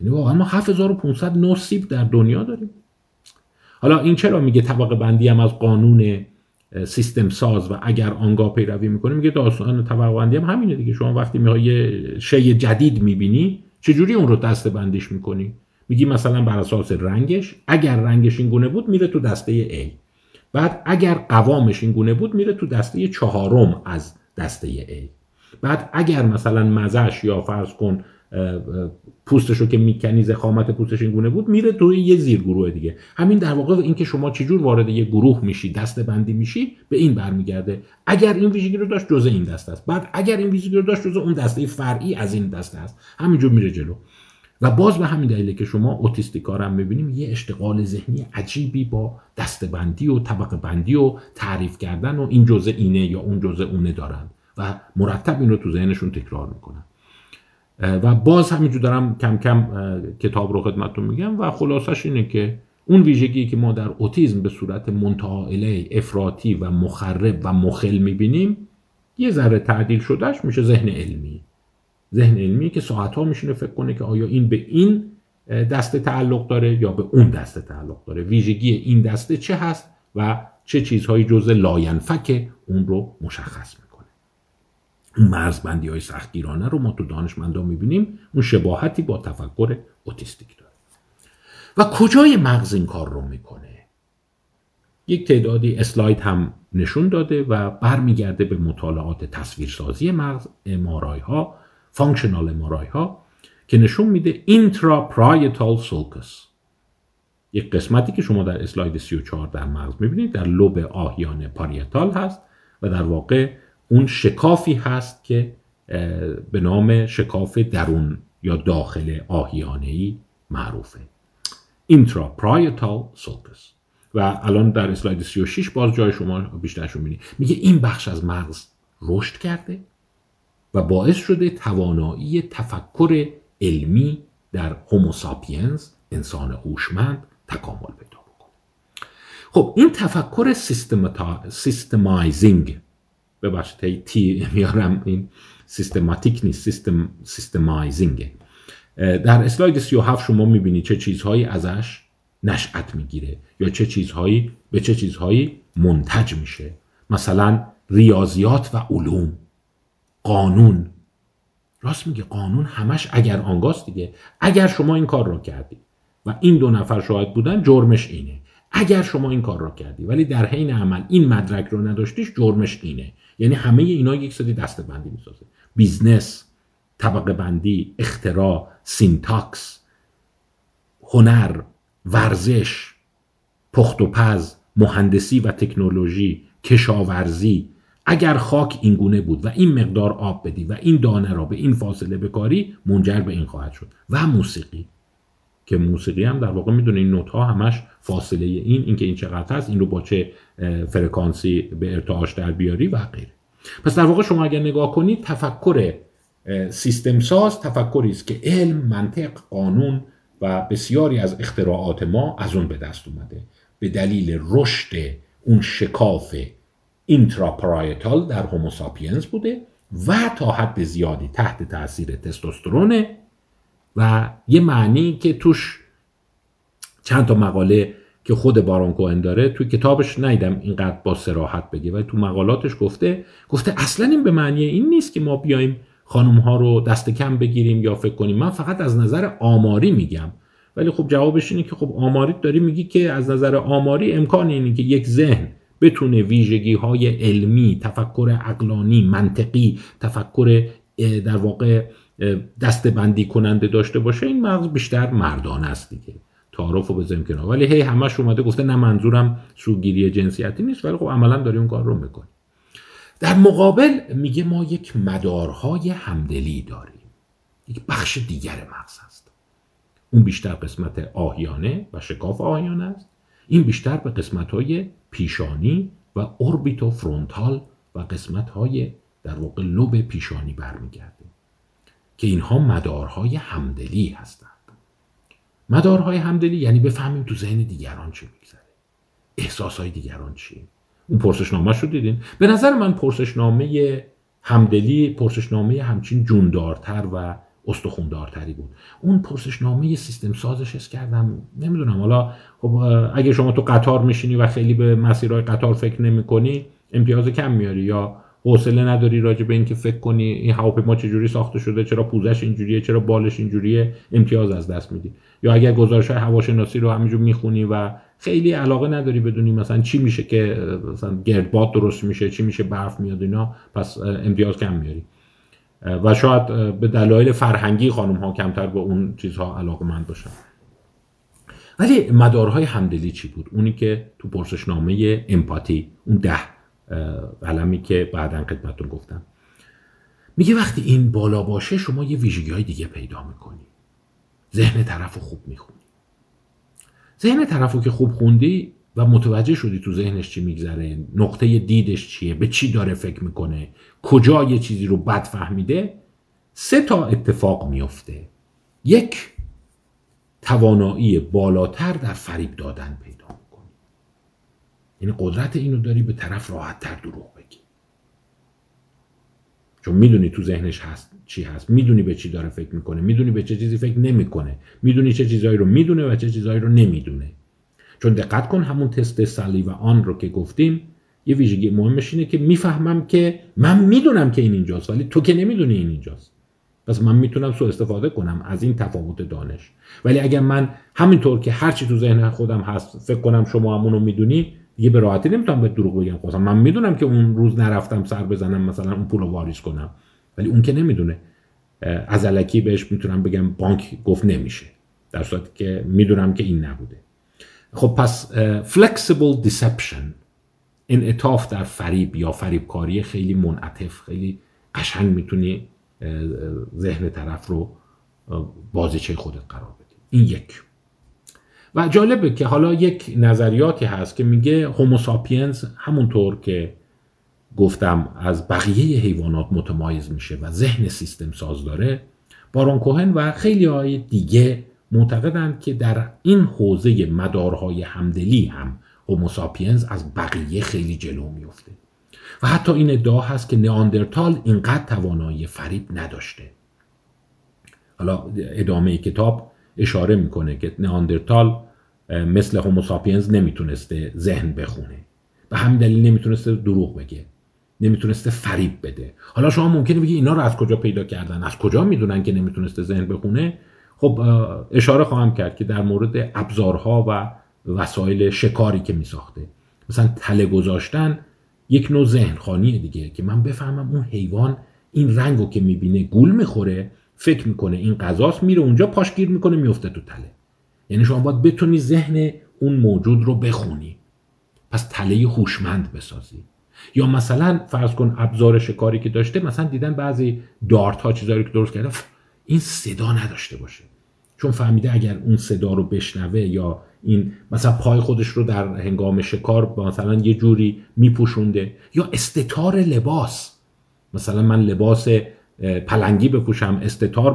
یعنی واقعا ما 7500 نوع سیب در دنیا داریم. حالا این چرا میگه طبقه بندی هم از قانون سیستم ساز و اگر آنگاه پیروی می‌کنه میگه داستان طبقه بندی هم همینه دیگه. شما وقتی می‌خوای یه شی جدید می‌بینی چجوری اون رو دسته بندیش می‌کنی؟ میگی مثلا بر اساس رنگش. اگر رنگش این گونه بود میره تو دسته A. بعد اگر قوامش این گونه بود میره تو دسته چهارم از دسته A. بعد اگر مثلا مزش یا فرض کن پوستش رو که می‌کنی زخامت پوستش این گونه بود میره توی یه زیر گروه دیگه. همین در واقع اینکه شما چجور وارد یه گروه میشی دسته بندی میشی به این برمیگرده. اگر این ویژگی رو داشت جزء این دسته است. بعد اگر این ویژگی رو داشت جزء اون دسته فرعی از این دسته است. همینجور میره جلو. و باز به همین دلیله که شما اوتیستیکا هم می‌بینیم یه اشتغال ذهنی عجیبی با دستبندی و طبقه بندی و تعریف کردن و این جزء اینه یا اون جزء اونه دارن و مرتب این رو تو ذهنشون تکرار می‌کنن. و باز همینجور دارم کم کم کتاب رو خدمتتون میگم و خلاصش اینه که اون ویژگی که ما در اوتیزم به صورت منتها الیه افراطی و مخرب و مخل می‌بینیم یه ذره تعدیل شدهش میشه ذهن علمی. ذهن علمی که ساعت ها میشینه فکر کنه که آیا این به این دسته تعلق داره یا به اون دسته تعلق داره. ویژگی این دسته چه هست و چه چیزهایی جزء لاینفک اون رو مشخص می‌کنه. اون مرزبندی های سختگیرانه رو ما تو دانشمندا می‌بینیم. اون شباهتی با تفکر اوتیستیک داره. و کجای مغز این کار رو می‌کنه؟ یک تعدادی اسلاید هم نشون داده و برمیگرده به مطالعات تصویرسازی مغز MRI ها functional MRI ها که نشون میده intraparietal sulcus یک قسمتی که شما در اسلاید 34 در مغز می‌بینید در لوب آهیانه parietal هست و در واقع اون شکافی هست که به نام شکاف درون یا داخل آهیانه ای معروفه. اینترا پرایتال سولکس و الان در اسلاید 36 باز جای شما بیشترشون می‌بینید. میگه این بخش از مغز رشد کرده؟ و باعث شده توانایی تفکر علمی در هوموساپینز انسان هوشمند تکامل پیدا بکنه. خب این تفکر systemizing ببخشید تی میارم این سیستماتیک نیست سیستم systemizing در اسلاید 37 شما می‌بینید چه چیزهایی ازش نشأت می‌گیره یا چه چیزهایی به چه چیزهایی منتج میشه. مثلا ریاضیات و علوم. قانون. راست میگه قانون همش اگر آنگاهست دیگه. اگر شما این کار را کردی و این دو نفر شاهد بودن جرمش اینه. اگر شما این کار را کردی ولی در حین عمل این مدرک رو نداشتیش جرمش اینه. یعنی همه اینا یک سری دسته بندی می‌سازه. business طبقه بندی اختراع syntax هنر ورزش پخت و پز مهندسی و تکنولوژی کشاورزی اگر خاک این گونه بود و این مقدار آب بدی و این دانه را به این فاصله بکاری منجر به این خواهد شد. و موسیقی. که موسیقی هم در واقع می‌دونه این نت ها همش فاصله این اینکه این چقدر هست این رو با چه فرکانسی به ارتعاش در بیاری و غیره. پس در واقع شما اگر نگاه کنید تفکر سیستم ساز تفکری است که علم منطق قانون و بسیاری از اختراعات ما از اون به دست اومده. به دلیل رشد اون شکاف intraparietal در هوموساپینس بوده و تا حد زیادی تحت تاثیر تستوسترونه و یه معنی که توش چند تا مقاله که خود بارون کوهن داره توی کتابش نیدم اینقدر با سراحت بگه و تو مقالاتش گفته گفته اصلا این به معنی این نیست که ما بیایم خانم ها رو دست کم بگیریم یا فکر کنیم. من فقط از نظر آماری میگم. ولی خب جوابش اینه که خب آماری داری میگی که از نظر آماری امکان اینه که یک ذهن بتونه ویژگی های علمی تفکر اقلانی منطقی تفکر در واقع دست بندی کننده داشته باشه. این مغز بیشتر مردانه است دیگه. تعارف رو بذاریم کنار. ولی هی همش اومده گفته نه منظورم سوگیری جنسیتی نیست. ولی خب عملا داریم اون کار رو می‌کنیم. در مقابل میگه ما یک مدارهای همدلی داریم. یک بخش دیگر مغز هست. اون بیشتر قسمت آهیانه و شکاف آهیانه است. این بیشتر به قسمت های پیشانی و اوربیتو فرونتال و قسمت های در واقع لب پیشانی برمیگرده که اینها مدارهای همدلی هستند. مدارهای همدلی یعنی بفهمیم تو ذهن دیگران چه میگذره. احساسهای دیگران چیه؟ اون پرسشنامه رو دیدین؟ به نظر من پرسشنامه همدلی پرسشنامه همچین جوندارتر و استخوندارتری بود. اون پرسشنامه سیستم سازش حس کردم نمی‌دونم. حالا خب اگه شما تو قطار میشینی و خیلی به مسیرهای قطار فکر نمی‌کنی امتیاز کم میاری یا حوصله نداری راجع به اینکه فکر کنی این هواپیما چجوری ساخته شده چرا پوزش اینجوریه چرا بالش اینجوریه امتیاز از دست میدی. یا اگر گزارش های هواشناسی رو همینجور می‌خونی و خیلی علاقه نداری بدونی مثلا چی میشه که مثلا گردباد درست میشه چی میشه برف میاد اینا پس امتیاز کم میاری و شاید به دلایل فرهنگی خانم ها کمتر به اون چیزها علاقه مند باشن. ولی مدارهای همدلی چی بود؟ اونی که تو پرسشنامه امپاتی اون ده قلمی که بعدا خدمتتون گفتم میگه وقتی این بالا باشه شما یه ویژگی های دیگه پیدا می‌کنی. ذهن طرف خوب می‌خونی. ذهن طرف که خوب خوندی و متوجه شدی تو ذهنش چی میگذره نقطه دیدش چیه به چی داره فکر می‌کنه کجا یه چیزی رو بد فهمیده؟ سه تا اتفاق میفته یک توانایی بالاتر در فریب دادن پیدا می‌کنی. یعنی قدرت اینو داری به طرف راحت تر دروغ بگی. چون می‌دونی تو ذهنش هست چی هست. می‌دونی به چی داره فکر می‌کنه. می‌دونی به چه چیزی فکر نمی‌کنه. می‌دونی چه چیزهایی رو می‌دونه و چه چیزهایی رو نمی‌دونه. چون دقت کن همون تست سلی و آن رو که گفتیم یه ویژگی مهمش اینه که می‌فهمم که من می‌دونم که این اینجاست ولی تو که نمی‌دونی این اینجاست. پس من می‌تونم سو استفاده کنم از این تفاوت دانش. ولی اگر من همینطور که هرچی تو ذهن خودم هست فکر کنم شما همونو می‌دونی دیگه به راحتی نمی‌تونم به دروغ بگم. خواستم من می‌دونم که اون روز نرفتم سر بزنم مثلا اون پول رو واریز کنم. ولی اون که نمی‌دونه. از علکی بهش می‌تونم بگم بانک گفت نمیشه. در صورتی که می‌دونم که این نبوده. خب پس flexible deception انعطاف در فریب یا فریبکاری خیلی منعطف خیلی قشنگ می‌تونی ذهن طرف رو بازیچه خودت قرار بدی. این یک. و جالبه که حالا یک نظریاتی هست که میگه هوموساپینز همونطور که گفتم از بقیه حیوانات متمایز میشه و ذهن سیستم ساز داره بارون کوهن و خیلی های دیگه معتقدند که در این حوزه مدارهای همدلی هم هوموساپینز از بقیه خیلی جلو میفته و حتی این ادعا هست که نئاندرتال اینقدر توانایی فریب نداشته. حالا ادامه کتاب اشاره می‌کنه که نئاندرتال مثل هوموساپینز نمی‌تونسته ذهن بخونه. به همین دلیل نمی‌تونسته دروغ بگه. نمی‌تونسته فریب بده. حالا شما ممکنه بگی اینا رو از کجا پیدا کردن؟ از کجا می‌دونن که نمی‌تونسته ذهن بخونه؟ خب اشاره خواهم کرد که در مورد ابزارها و وسایل شکاری که میساخته. مثلا تله گذاشتن یک نوع ذهن خانیه دیگه که من بفهمم اون حیوان این رنگو که می‌بینه گول می‌خوره فکر می‌کنه این غذاست میره اونجا پاشگیر می‌کنه میفته تو تله. یعنی شما باید بتونی ذهن اون موجود رو بخونی. پس تله هوشمند بسازی. یا مثلا فرض کن ابزار شکاری که داشته مثلا دیدن بعضی دارت ها چیزایی که درست کرده این صدا نداشته باشه. چون فهمیده اگر اون صدا رو بشنوه یا این مثلا پای خودش رو در هنگام شکار مثلا یه جوری میپوشونده یا استتار لباس. مثلا من لباس پلنگی بپوشم استتار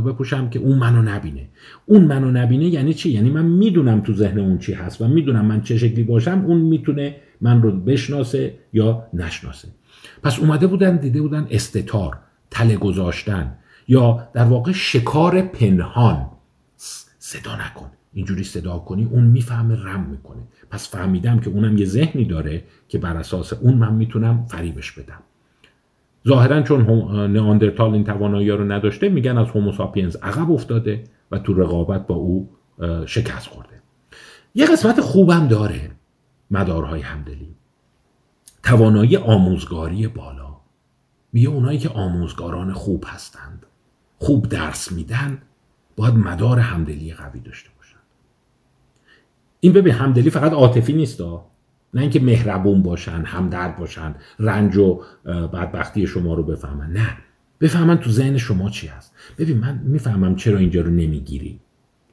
بپوشم که اون منو نبینه. اون منو نبینه یعنی چی؟ یعنی من می‌دونم تو ذهن اون چی هست و می‌دونم من چه شکلی باشم اون می‌تونه من رو بشناسه یا نشناسه. پس اومده بودن دیده بودن استتار تله گذاشتن. یا در واقع شکار پنهان. صدا نکن. اینجوری صدا کنی اون می‌فهمه رم می‌کنه. پس فهمیدم که اونم یه ذهنی داره که بر اساس اون من می‌تونم فریبش بدم. ظاهرا چون نئاندرتال این توانایی رو نداشته میگن از هوموساپینز عقب افتاده و تو رقابت با او شکست خورده. یه قسمت خوبم داره مدارهای همدلی. توانایی آموزگاری بالا. میگه اونایی که آموزگاران خوب هستند. خوب درس میدن باید مدار همدلی قوی داشته باشن. این ببین همدلی فقط عاطفی نیست نه اینکه مهربون باشن همدرد باشن رنج و بدبختی شما رو بفهمن. نه. بفهمن تو ذهن شما چی هست. ببین من می‌فهمم چرا اینجا رو نمی‌گیری.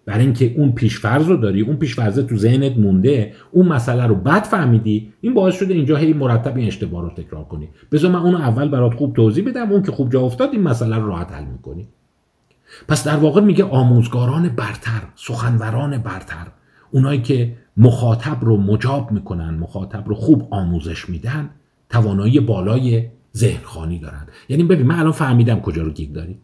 برای اینکه اون پیشفرض رو داری اون پیشفرض تو ذهنت مونده اون مسئله رو بد فهمیدی این باعث شده اینجا هی مرتب این اشتباه رو تکرار کنی. بذار من اونو اول برات خوب توضیح بدم اون که خوب جا افتاد این مسئله رو راحت حل می‌کنی. پس در واقع میگه آموزگاران برتر سخنوران برتر اونایی که مخاطب رو مجاب می‌کنن مخاطب رو خوب آموزش میدن توانایی بالای ذهنخانی دارن. یعنی ببین من الان فهمیدم کجا رو گیر داری.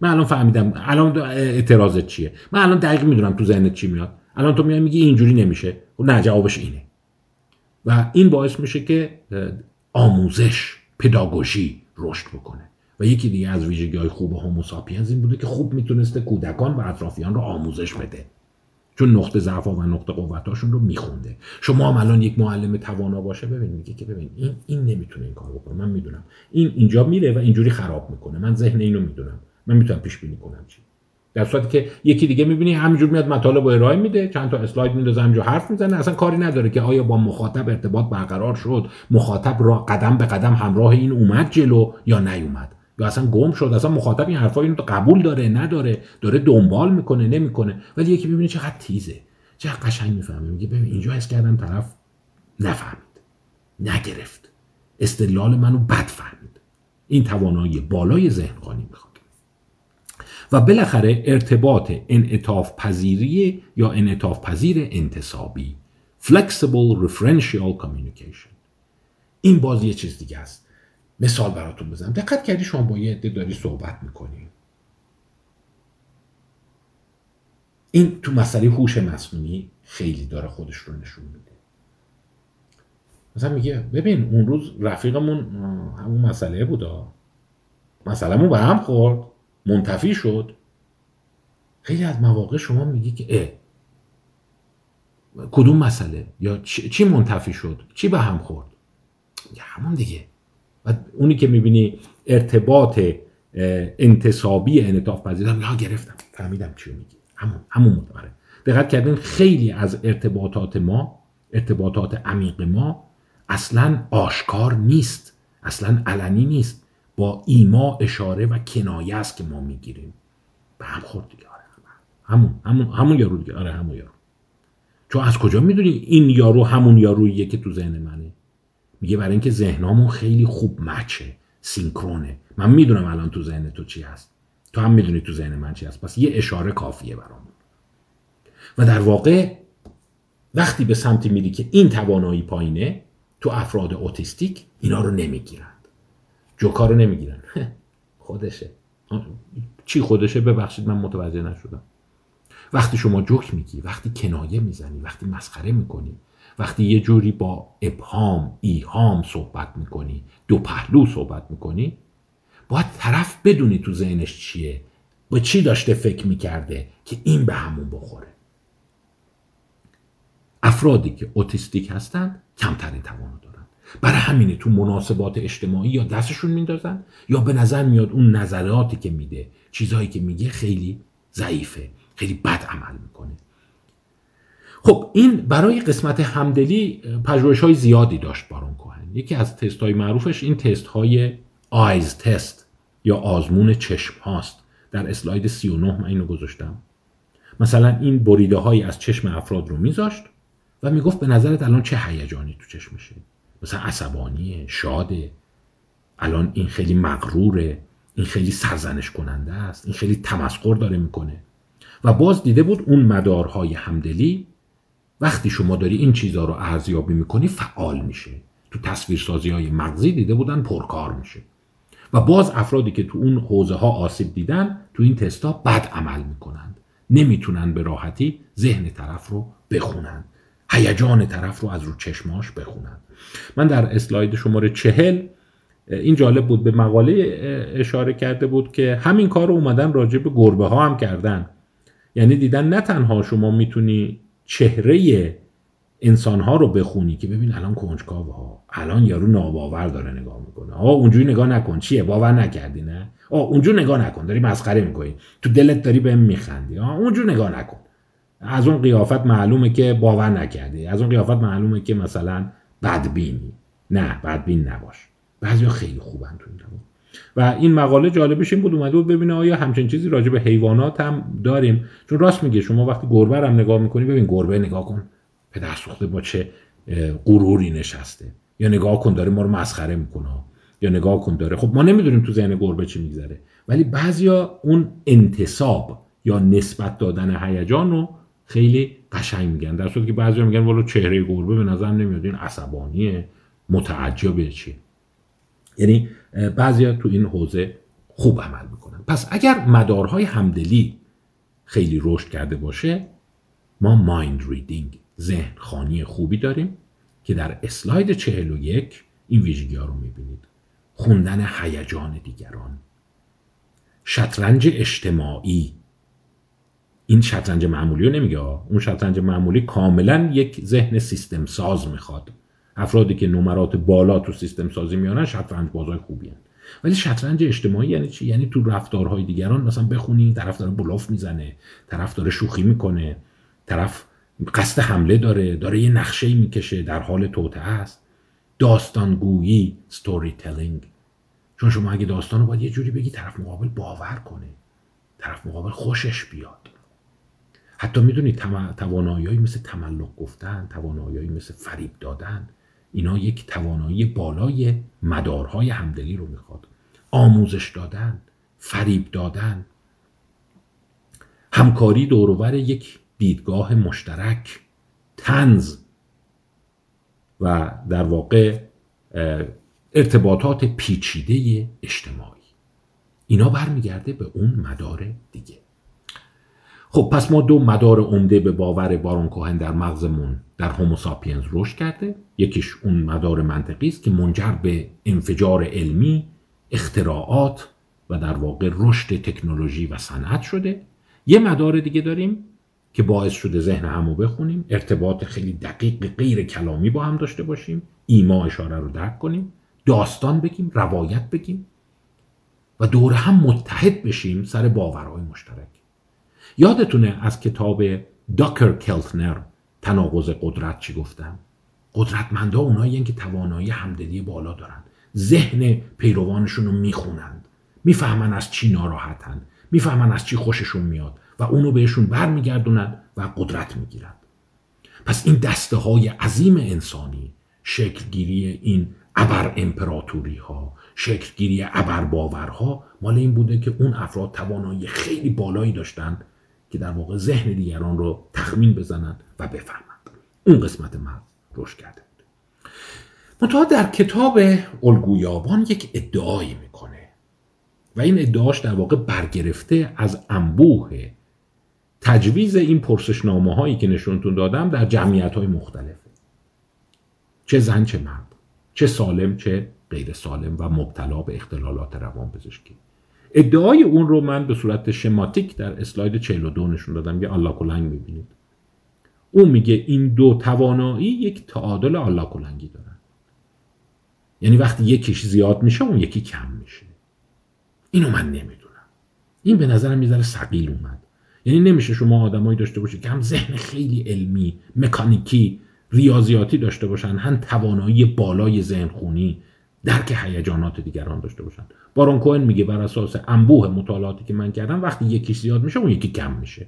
من الان فهمیدم الان اعتراضت چیه؟ من الان دقیق می‌دونم تو ذهنت چی میاد. الان تو میای میگی اینجوری نمیشه. و نه جوابش اینه. و این باعث میشه که آموزش پداگوژی رشد بکنه. و یکی دیگه از ویژگی های خوب هوموساپینز این بوده که خوب می‌تونسته کودکان و اطرافیان رو آموزش بده. چون نقطه ضعف و نقطه قوتاشون رو میخونده. شما هم الان یک معلم توانا باشه ببین میگه که ببین این این نمی‌تونه این کار بکنه. من می‌دونم. این اینجا میره و اینجوری خراب می‌کنه. من ذهن اینو می‌دونم. من می‌تونم پیش بینی کنم چی. در صورتی که یکی دیگه می‌بینی همینجور میاد مطالب ارائه میده چند تا اسلاید میندازه همینجا حرف می‌زنه. اصلا کاری نداره که آیا با مخاطب ارتباط برقرار شد مخاطب را قدم به قدم همراه این اومد جلو یا نیومد. یا اصلا گم شد. اصلا مخاطب این حرفا اینو قبول داره نداره. داره دنبال می‌کنه نمی‌کنه. ولی یکی ببینه چقدر تیزه. چقدر قشنگ می‌فهمه. میگه ببین اینجا حس کردم طرف نفهمید. نگرفت. استدلال منو بد فهمید. این توانایی بالای ذهن قانی می‌خواد. و بالاخره ارتباط انعطاف پذیری یا انعطاف پذیر انتصابی flexible referential communication. این باز یه چیز دیگه است. مثال براتون بزنم. دقت کردی شما با یه عده داری صحبت می‌کنی. این تو مسئله هوش مصنوعی خیلی داره خودش رو نشون میده. مثلا میگه ببین اون روز رفیقمون همون مسئله بودا. مسئلهمون به هم خورد منتفی شد. خیلی از مواقع شما میگی که اه کدوم مسئله؟ یا چی منتفی شد؟ چی به هم خورد؟ همون دیگه. و اونی که می‌بینی ارتباط انتصابی انطاف پذیرم لا گرفتم. فهمیدم چی میگی. همون همون متوره دقت کردین خیلی از ارتباطات ما ارتباطات عمیق ما اصلا آشکار نیست. اصلا علنی نیست. با ایما اشاره و کنایه است که ما می‌گیریم. به هم خورد دیگه. آره همون همون همون یارو دیگه. آره همون یارو. چون از کجا می‌دونی این یارو همون یاروییه که تو ذهن منه؟ میگه برای اینکه ذهنامون خیلی خوب مچه سینکرونه. من می‌دونم الان تو ذهن تو چی هست. تو هم می‌دونی تو ذهن من چی هست. پس یه اشاره کافیه برامون. و در واقع وقتی به سمتی میری که این توانایی پایینه تو افراد اوتیستیک اینا رو نمی‌گیرند. جوکا رو نمی‌گیرن. خودشه. چی خودشه؟ ببخشید من متوجه نشدم. وقتی شما جوک میگی وقتی کنایه می‌زنی وقتی مسخره می‌کنی وقتی یه جوری با ابهام ایهام صحبت می‌کنی دو پهلو صحبت می‌کنی باید طرف بدونی تو ذهنش چیه با چی داشته فکر می‌کرده که این به همون بخوره. افرادی که اوتیستیک هستند کمترین توانو دارن. برای همینه تو مناسبات اجتماعی یا دستشون میندازن یا به نظر میاد اون نظراتی که میده چیزهایی که میگه خیلی ضعیفه خیلی بد عمل می‌کنه. خب این برای قسمت همدلی پژوهش های زیادی داشت بارون کوهن. یکی از تست های معروفش این تست های آیز تست یا آزمون چشم هاست. در اسلاید 39 من اینو گذاشتم. مثلا این بریده هایی از چشم افراد رو میذاشت و می‌گفت به نظرت الان چه هیجانی تو چشمشه؟ مثلا عصبانیه شاده. الان این خیلی مغروره. این خیلی سرزنش کننده است. این خیلی تمسخر داره می‌کنه. و باز دیده بود اون مدارهای همدلی وقتی شما داری این چیزها رو ارزیابی می‌کنی فعال میشه تو تصویرسازی های مغزی دیده بودن پرکار میشه. و باز افرادی که تو اون حوزه ها آسیب دیدن تو این تستا بد عمل می‌کنند. نمی‌تونن به راحتی ذهن طرف رو بخونن هیجان طرف رو از رو چشماش بخونن من در اسلاید شماره چهل این جالب بود به مقاله اشاره کرده بود که همین کار رو اومدن راجع به گربه ها هم کردن. یعنی دیدن نه تنها شما می‌تونی چهره انسان ها رو بخونی که ببین الان کنجکاو ها. الان یارو ناباور داره نگاه می‌کنه. آ اونجوری نگاه نکن. چیه؟ باور نکردی نه؟ آ اونجوری نگاه نکن. داری مسخره می‌کنی. تو دلت داری بهم میخندی. آ اونجوری نگاه نکن. از اون قیافت معلومه که باور نکردی. از اون قیافت معلومه که مثلا بدبینی. نه بدبین نباش. بعضیا خیلی خوبن تو این و این مقاله جالبش این بود اومده بود ببینه آیا همچین چیزی راجع به حیوانات هم داریم. چون راست میگه شما وقتی گربه هم نگاه می‌کنی ببین گربه نگاه کن پدر سوخته با چه غروری نشسته. یا نگاه کن داره ما رو مسخره می‌کنه. یا نگاه کن داره. خب ما نمی‌دونیم تو ذهن گربه چی میگذره. ولی بعضیا اون انتصاب یا نسبت دادن هیجان رو خیلی قشنگ میگن. در صورتی که بعضیا میگن والا چهره گربه به نظر نمیاد. این عصبانیه متعجبه چی؟ یعنی بعضیا تو این حوزه خوب عمل می‌کنن. پس اگر مدارهای همدلی خیلی رشد کرده باشه ما مایند ریدینگ ذهن خانی خوبی داریم که در اسلاید 41 این ویژگی ها رو می‌بینید. خوندن هیجان دیگران شطرنج اجتماعی. این شطرنج معمولی رو نمیگه اون شطرنج معمولی کاملا یک ذهن سیستم ساز می‌خواد. افرادی که نمرات بالا تو سیستم سازی میانن شطرنج بازای خوبی هن. ولی شطرنج اجتماعی یعنی چی؟ یعنی تو رفتارهای دیگران مثلا بخونی طرف داره بلاف می‌زنه طرف داره شوخی می‌کنه طرف قصد حمله داره داره یه نقشه می‌کشه در حال توته است. داستانگویی ستوری تلینگ چون شما اگه داستان رو باید یه جوری بگی طرف مقابل باور کنه. طرف مقابل خوشش بیاد. حتی می‌دونید توانایی مثل تملق گفتن توانایی مثل فریب دادن. اینا یک توانایی بالای مدارهای همدلی رو می‌خواد. آموزش دادن فریب دادن. همکاری دورور یک دیدگاه مشترک تنز و در واقع ارتباطات پیچیده اجتماعی. اینا برمیگرده به اون مدار دیگه. خب پس ما دو مدار عمده به باور بارون کوهن در مغزمون در هوموساپینز رشد کرده. یکیش اون مدار منطقی است که منجر به انفجار علمی اختراعات و در واقع رشد تکنولوژی و صنعت شده. یه مدار دیگه داریم که باعث شده ذهن همو بخونیم. ارتباط خیلی دقیق غیر کلامی با هم داشته باشیم. ایما اشاره رو درک کنیم. داستان بگیم روایت بگیم و دور هم متحد بشیم سر باورهای مشترک. یادتونه از کتاب داکر کلتنر تناقض قدرت چی گفتم؟ قدرتمندا اونایی که توانایی همدلی بالا دارن ذهن پیروانشون رو می‌خونند. می‌فهمن از چی ناراحتن. می‌فهمن از چی خوششون میاد و اونو بهشون برمیگردونن و قدرت می‌گیرن. پس این دسته های عظیم انسانی شکلگیری این ابر امپراتوری ها شکلگیری ابر باورها مال این بوده که اون افراد توانایی خیلی بالایی داشتن که در واقع ذهن دیگران رو تخمین بزنند و بفهمند. اون قسمت مغز رشد کرده بود. منتها در کتاب الگویابان یک ادعایی می‌کنه. و این ادعاش در واقع برگرفته از انبوه تجویز این پرسشنامه هایی که نشونتون دادم در جمعیت های مختلفه چه زن چه مرد چه سالم چه غیر سالم و مبتلا به اختلالات روان پزشکی ادعای اون رو من به صورت شماتیک در اسلاید 42 نشون دادم یه الله کلنگ می‌بینید. اون میگه این دو توانایی یک تعادل الله کلنگی دارن. یعنی وقتی یکیش زیاد میشه اون یکی کم میشه. اینو من نمی‌دونم. این به نظرم می‌ذاره سقیل اومد. یعنی نمیشه شما آدمایی داشته باشید که هم ذهن خیلی علمی مکانیکی ریاضیاتی داشته باشن هم توانایی بالای ذهن خونی درک هیجانات دیگران داشته باشن. بارون کوهن میگه بر اساس انبوه مطالعاتی که من کردم وقتی یکیش زیاد میشه اون یکی کم میشه.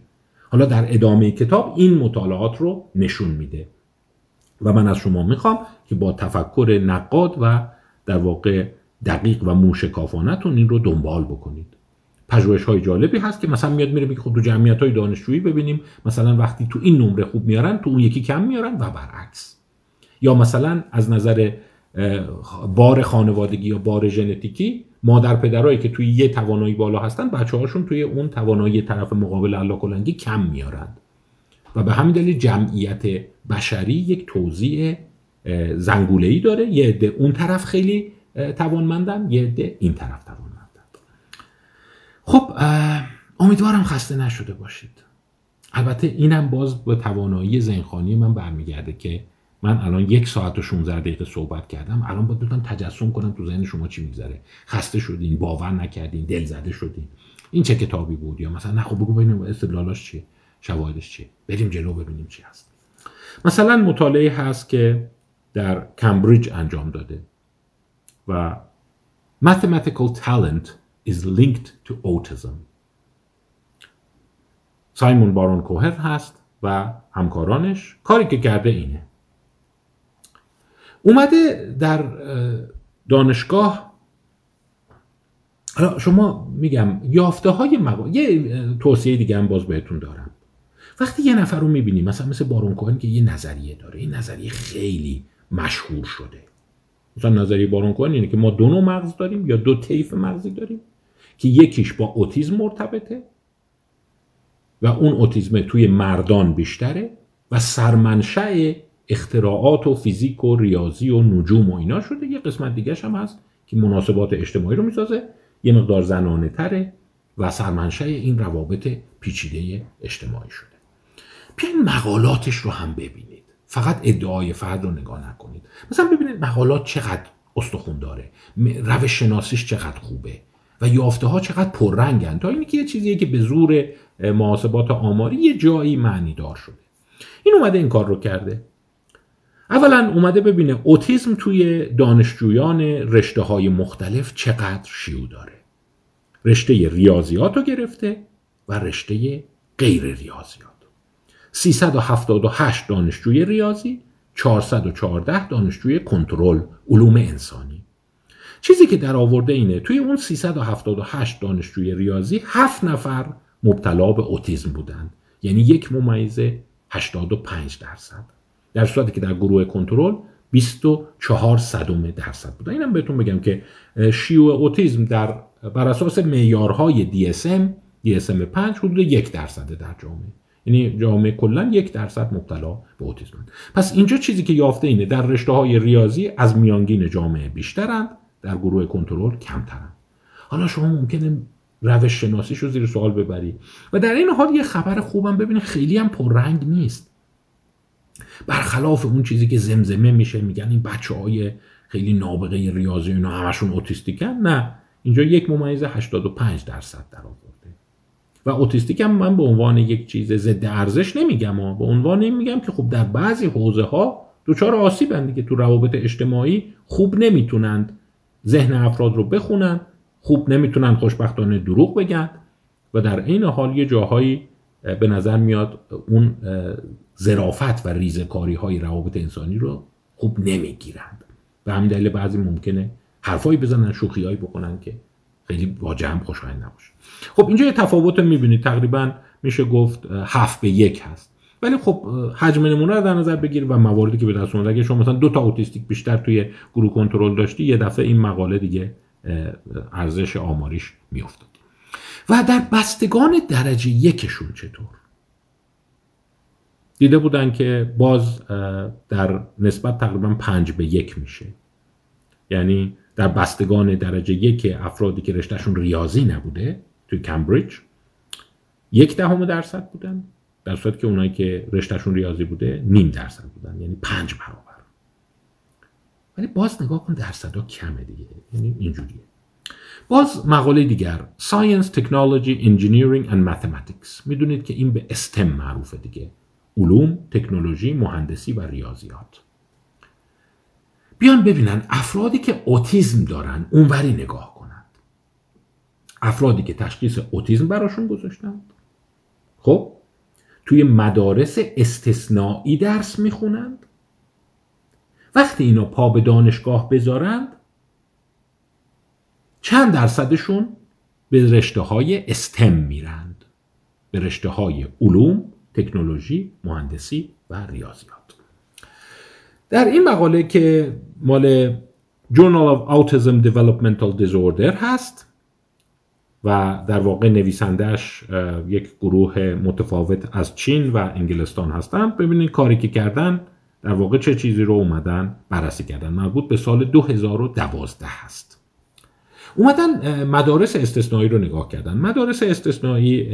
حالا در ادامه کتاب این مطالعات رو نشون میده. و من از شما می‌خوام که با تفکر نقاد و در واقع دقیق و موشکافانتون این رو دنبال بکنید. پژوهش های جالبی هست که مثلا میاد میره میگه خب تو جمعیت های دانشجویی ببینیم مثلا وقتی تو این نمره خوب میارن تو اون یکی کم میارن و برعکس. یا مثلا از نظر بار خانوادگی یا بار ژنتیکی مادر پدرایی که توی یه توانایی بالا هستن بچه هاشون توی اون توانایی طرف مقابل الله کم میارند و به همین دلیل جمعیت بشری یک توضیح زنگوله ای داره. یه عده اون طرف خیلی توانمندن یه عده این طرف توانمندن. خب امیدوارم خسته نشده باشید. البته اینم باز به توانایی ذهنخانی من برمیگرده که من الان یک ساعت و 16 دقیقه صحبت کردم. الان باید بتونم تجسم کنم تو ذهن شما چی میگذره. خسته شدین باور نکردین دل زده شدین. این چه کتابی بود؟ یا مثلا نه خب بگو ببینیم استدلالاش چیه شواهدش چیه. بریم جلو ببینیم چی هست. مثلا مطالعه هست که در کمبریج انجام داده و mathematical talent is linked to autism. سایمون بارون کوهر هست و همکارانش. کاری که کرده اینه. اومده در دانشگاه. حالا شما میگم یافته های مقا... یه توصیه دیگه هم باز بهتون دارم. وقتی یه نفر رو می‌بینی مثلا مثل بارون کوهن که یه نظریه داره این نظریه خیلی مشهور شده. مثلا نظریه بارون کوهن اینه که ما دو نوع مغز داریم یا دو طیف مغزی داریم که یکیش با اوتیزم مرتبطه و اون اوتیزم توی مردان بیشتره و سرمنشأ اختراعات و فیزیک و ریاضی و نجوم و اینا شده. یه قسمت دیگه هم هست که مناسبات اجتماعی رو می‌سازه. یه مقدار زنانه تره و سرمنشأ این روابط پیچیده اجتماعی شده. بیاین مقالاتش رو هم ببینید. فقط ادعای فرد رو نگاه نکنید. مثلا ببینید مقالات چقدر استخون داره. روش شناسیش چقدر خوبه و یافته ها چقدر پررنگن. تا اینی که یه چیزیه که به زور محاسبات آماری یه جایی معنی دار شده. این اومده این کار رو کرده. اولا اومده ببینه اوتیزم توی دانشجویان رشته های مختلف چقدر شیوع داره. رشته ریاضیات رو گرفته و رشته غیر ریاضیات. 378 دانشجوی ریاضی 414 دانشجوی کنترل علوم انسانی. چیزی که در آورده اینه توی اون 378 دانشجوی ریاضی 7 نفر مبتلا به اوتیزم بودند یعنی یک ممیزه 85 درصد. در صورتی که در گروه کنترل 24 صدم درصد بودن اینم بهتون بگم که شیوع اوتیزم در بر اساس معیارهای DSM DSM 5 حدود یک درصده در جامعه. یعنی جامعه کلا یک درصد مبتلا به اوتیسم پس اینجا چیزی که یافته اینه در رشته های ریاضی از میانگین جامعه بیشترند در گروه کنترل کمترند. حالا شما ممکنه روش شناسیش رو زیر سوال ببری. و در این حال یه خبر خوبم ببینید خیلی هم پررنگ نیست. برخلاف اون چیزی که زمزمه میشه میگن این بچه های خیلی نابغه ریاضی اینا همشون اوتیستیکن. نه اینجا یک ممیز 85 درصد در آورده. و اوتیستیک هم من به عنوان یک چیز ضد ارزش نمیگم به عنوان این میگم که خب در بعضی حوزه ها دچار آسیبن دیگه. تو روابط اجتماعی خوب نمی‌تونند ذهن افراد رو بخونن خوب نمی‌تونن خوشبختانه دروغ بگن. و در این حال یه جاهایی به نظر میاد اون زرافت و ریزکاری های روابط انسانی رو خوب نمی‌گیرند. به همین دلیل بعضی ممکنه حرفایی بزنن شوخیایی بکنن که خیلی با جمع خوشایند نباشه. خب اینجا یه تفاوت می‌بینید. تقریبا میشه گفت هفت به یک هست. ولی خب حجم نمونه رو در نظر بگیر و مواردی که به دست اگه شما مثلا دو تا اوتیستیک بیشتر توی گروه کنترل داشتی یه دفعه این مقاله دیگه ارزش آماریش میافتاد. و در بستگان درجه یکشون چطور؟ دیده بودن که باز در نسبت تقریبا پنج به یک میشه. یعنی در بستگان درجه یک افرادی که رشتهشون ریاضی نبوده توی کمبریج یک دهم درصد بودن. در صورتی که اونایی که رشتهشون ریاضی بوده نیم درصد بودن. یعنی پنج برابر. ولی باز نگاه کن درصدها کمه دیگه. یعنی اینجوریه. باز مقاله دیگر Science, Technology, Engineering and Mathematics. می‌دونید که این به استم معروفه دیگه. علوم، تکنولوژی، مهندسی و ریاضیات. بیان ببینن افرادی که اوتیزم دارن اونوری نگاه کنند. افرادی که تشخیص اوتیزم براشون گذاشتند. خب توی مدارس استثنایی درس می‌خونند. وقتی اینا پا به دانشگاه بذارند چند درصدشون به رشته های استم میرند. به رشته های علوم، تکنولوژی، مهندسی و ریاضیات. در این مقاله که مال Journal of Autism Developmental Disorder هست و در واقع نویسندهش یک گروه متفاوت از چین و انگلستان هستند ببینید کاری که کردن در واقع چه چیزی رو اومدن بررسی کردن. مربوط به سال 2012 هست. اومدن مدارس استثنایی رو نگاه کردن. مدارس استثنایی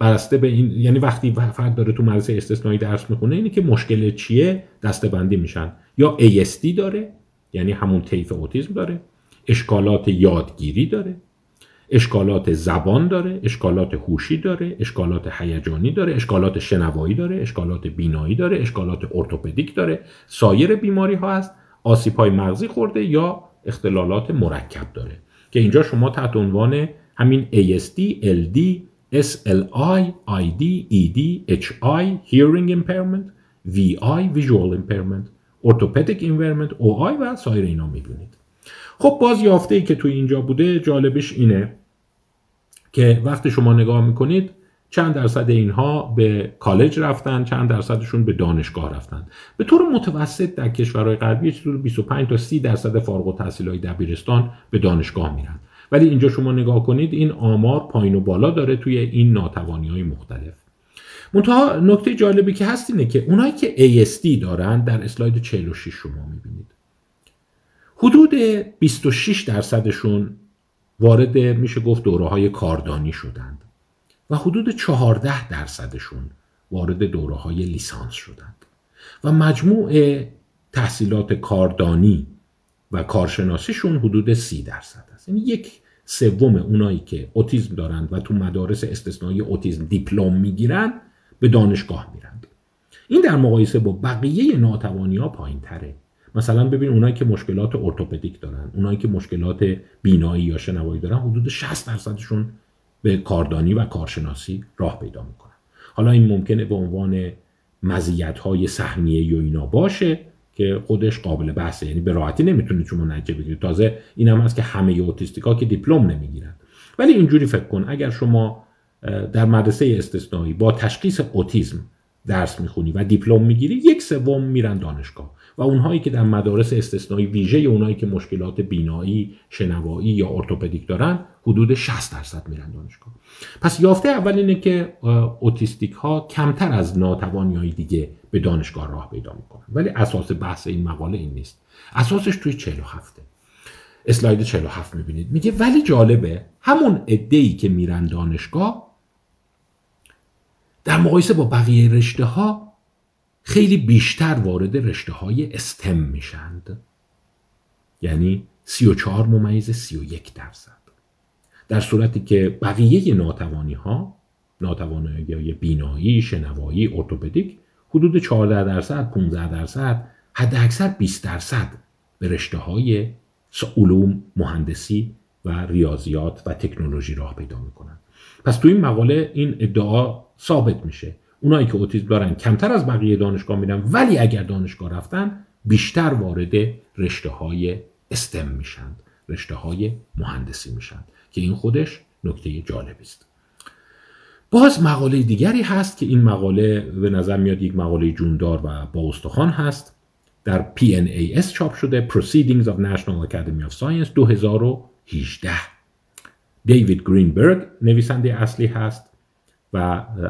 بسته به این یعنی وقتی فرد داره تو مدرسه استثنایی درس می‌خونه اینه که مشکل چیه؟ دستبندی میشن. یا ASD داره یعنی همون طیف اوتیسم داره. اشکالات یادگیری داره. اشکالات زبان داره. اشکالات هوشی داره. اشکالات هیجانی داره. اشکالات شنوایی داره. اشکالات بینایی داره. اشکالات ارتوپدیک داره. سایر بیماری ها هست. آسیب های مغزی خورده یا اختلالات مرکب داره. که اینجا شما تحت عنوان همین ASD, LD, SLI, ID, ED, HI, Hearing Impairment, VI, Visual Impairment, Orthopedic Impairment, OI و سایر اینا می‌بینید خب باز یافته ای که توی اینجا بوده جالبش اینه که وقتی شما نگاه می‌کنید چند درصد اینها به کالج رفتن چند درصدشون به دانشگاه رفتن. به طور متوسط در کشورهای غربی چطور 25 تا 30 درصد فارغ التحصیلای دبیرستان به دانشگاه میرن. ولی اینجا شما نگاه کنید این آمار پایین و بالا داره توی این ناتوانی های مختلف. منتها نکته جالبی که هست اینه که اونایی که ASD دارن در اسلاید 46 شما می‌بینید. حدود 26 درصدشون وارد میشه گفت دوره های کاردانی شدند و حدود 14 درصدشون وارد دوره های لیسانس شدند و مجموع تحصیلات کاردانی و کارشناسیشون حدود 30 درصد یعنی یک سوم اونایی که اوتیزم دارند و تو مدارس استثنایی اوتیزم دیپلم می‌گیرند به دانشگاه میرند. این در مقایسه با بقیه ناتوانی ها پایین تره مثلا ببین اونایی که مشکلات ارتوپدیک دارن اونایی که مشکلات بینایی یا شنوایی دارن حدود 60 درصدشون به کاردانی و کارشناسی راه پیدا می‌کنن. حالا این ممکنه به عنوان مزیت های سهمیه یا اینا باشه. که خودش قابل بحثه. یعنی به راحتی نمی‌تونید شما نتیجه بگیرید تازه این هم هست که همه اوتیستیکا که دیپلم نمی‌گیرن. ولی اینجوری فکر کن اگر شما در مدرسه استثنایی با تشخیص اوتیزم درس می‌خونی و دیپلم می‌گیری یک سوم میرن دانشگاه. و اونهایی که در مدارس استثنایی ویژه اونهایی که مشکلات بینایی، شنوایی یا ارتوپدیک دارن حدود 60 درصد میرن دانشگاه. پس یافته اول اینه که اوتیستیک ها کمتر از ناتوانی های دیگه به دانشگاه راه پیدا می‌کنن ولی اساس بحث این مقاله این نیست. اساسش توی 47 اسلاید 47 می‌بینید. میگه ولی جالبه همون ای که میرن دانشگاه در مقایسه با بقیه رشته ها خیلی بیشتر وارد رشته های استم میشند. یعنی 34 ممیز 31 درصد. در صورتی که بقیه ناتوانی ها ناتوانی بینایی، شنوایی، ارتوپدیک حدود 14 درصد، 15 درصد، حد اکثر 20 درصد به رشته های علوم، مهندسی و ریاضیات و تکنولوژی راه پیدا می‌کنن. پس تو این مقاله این ادعا ثابت میشه. اونایی که اوتیسم دارن کمتر از بقیه دانشگاه میرن ولی اگر دانشگاه رفتن بیشتر وارد رشته های استم میشن رشته های مهندسی میشن که این خودش نکته جالبی است باز مقاله دیگری هست که این مقاله به نظر میاد یک مقاله جوندار و با استخوان هست. در PNAS چاپ شده Proceedings of National Academy of Science 2018 دیوید گرینبرگ نویسنده اصلی هست و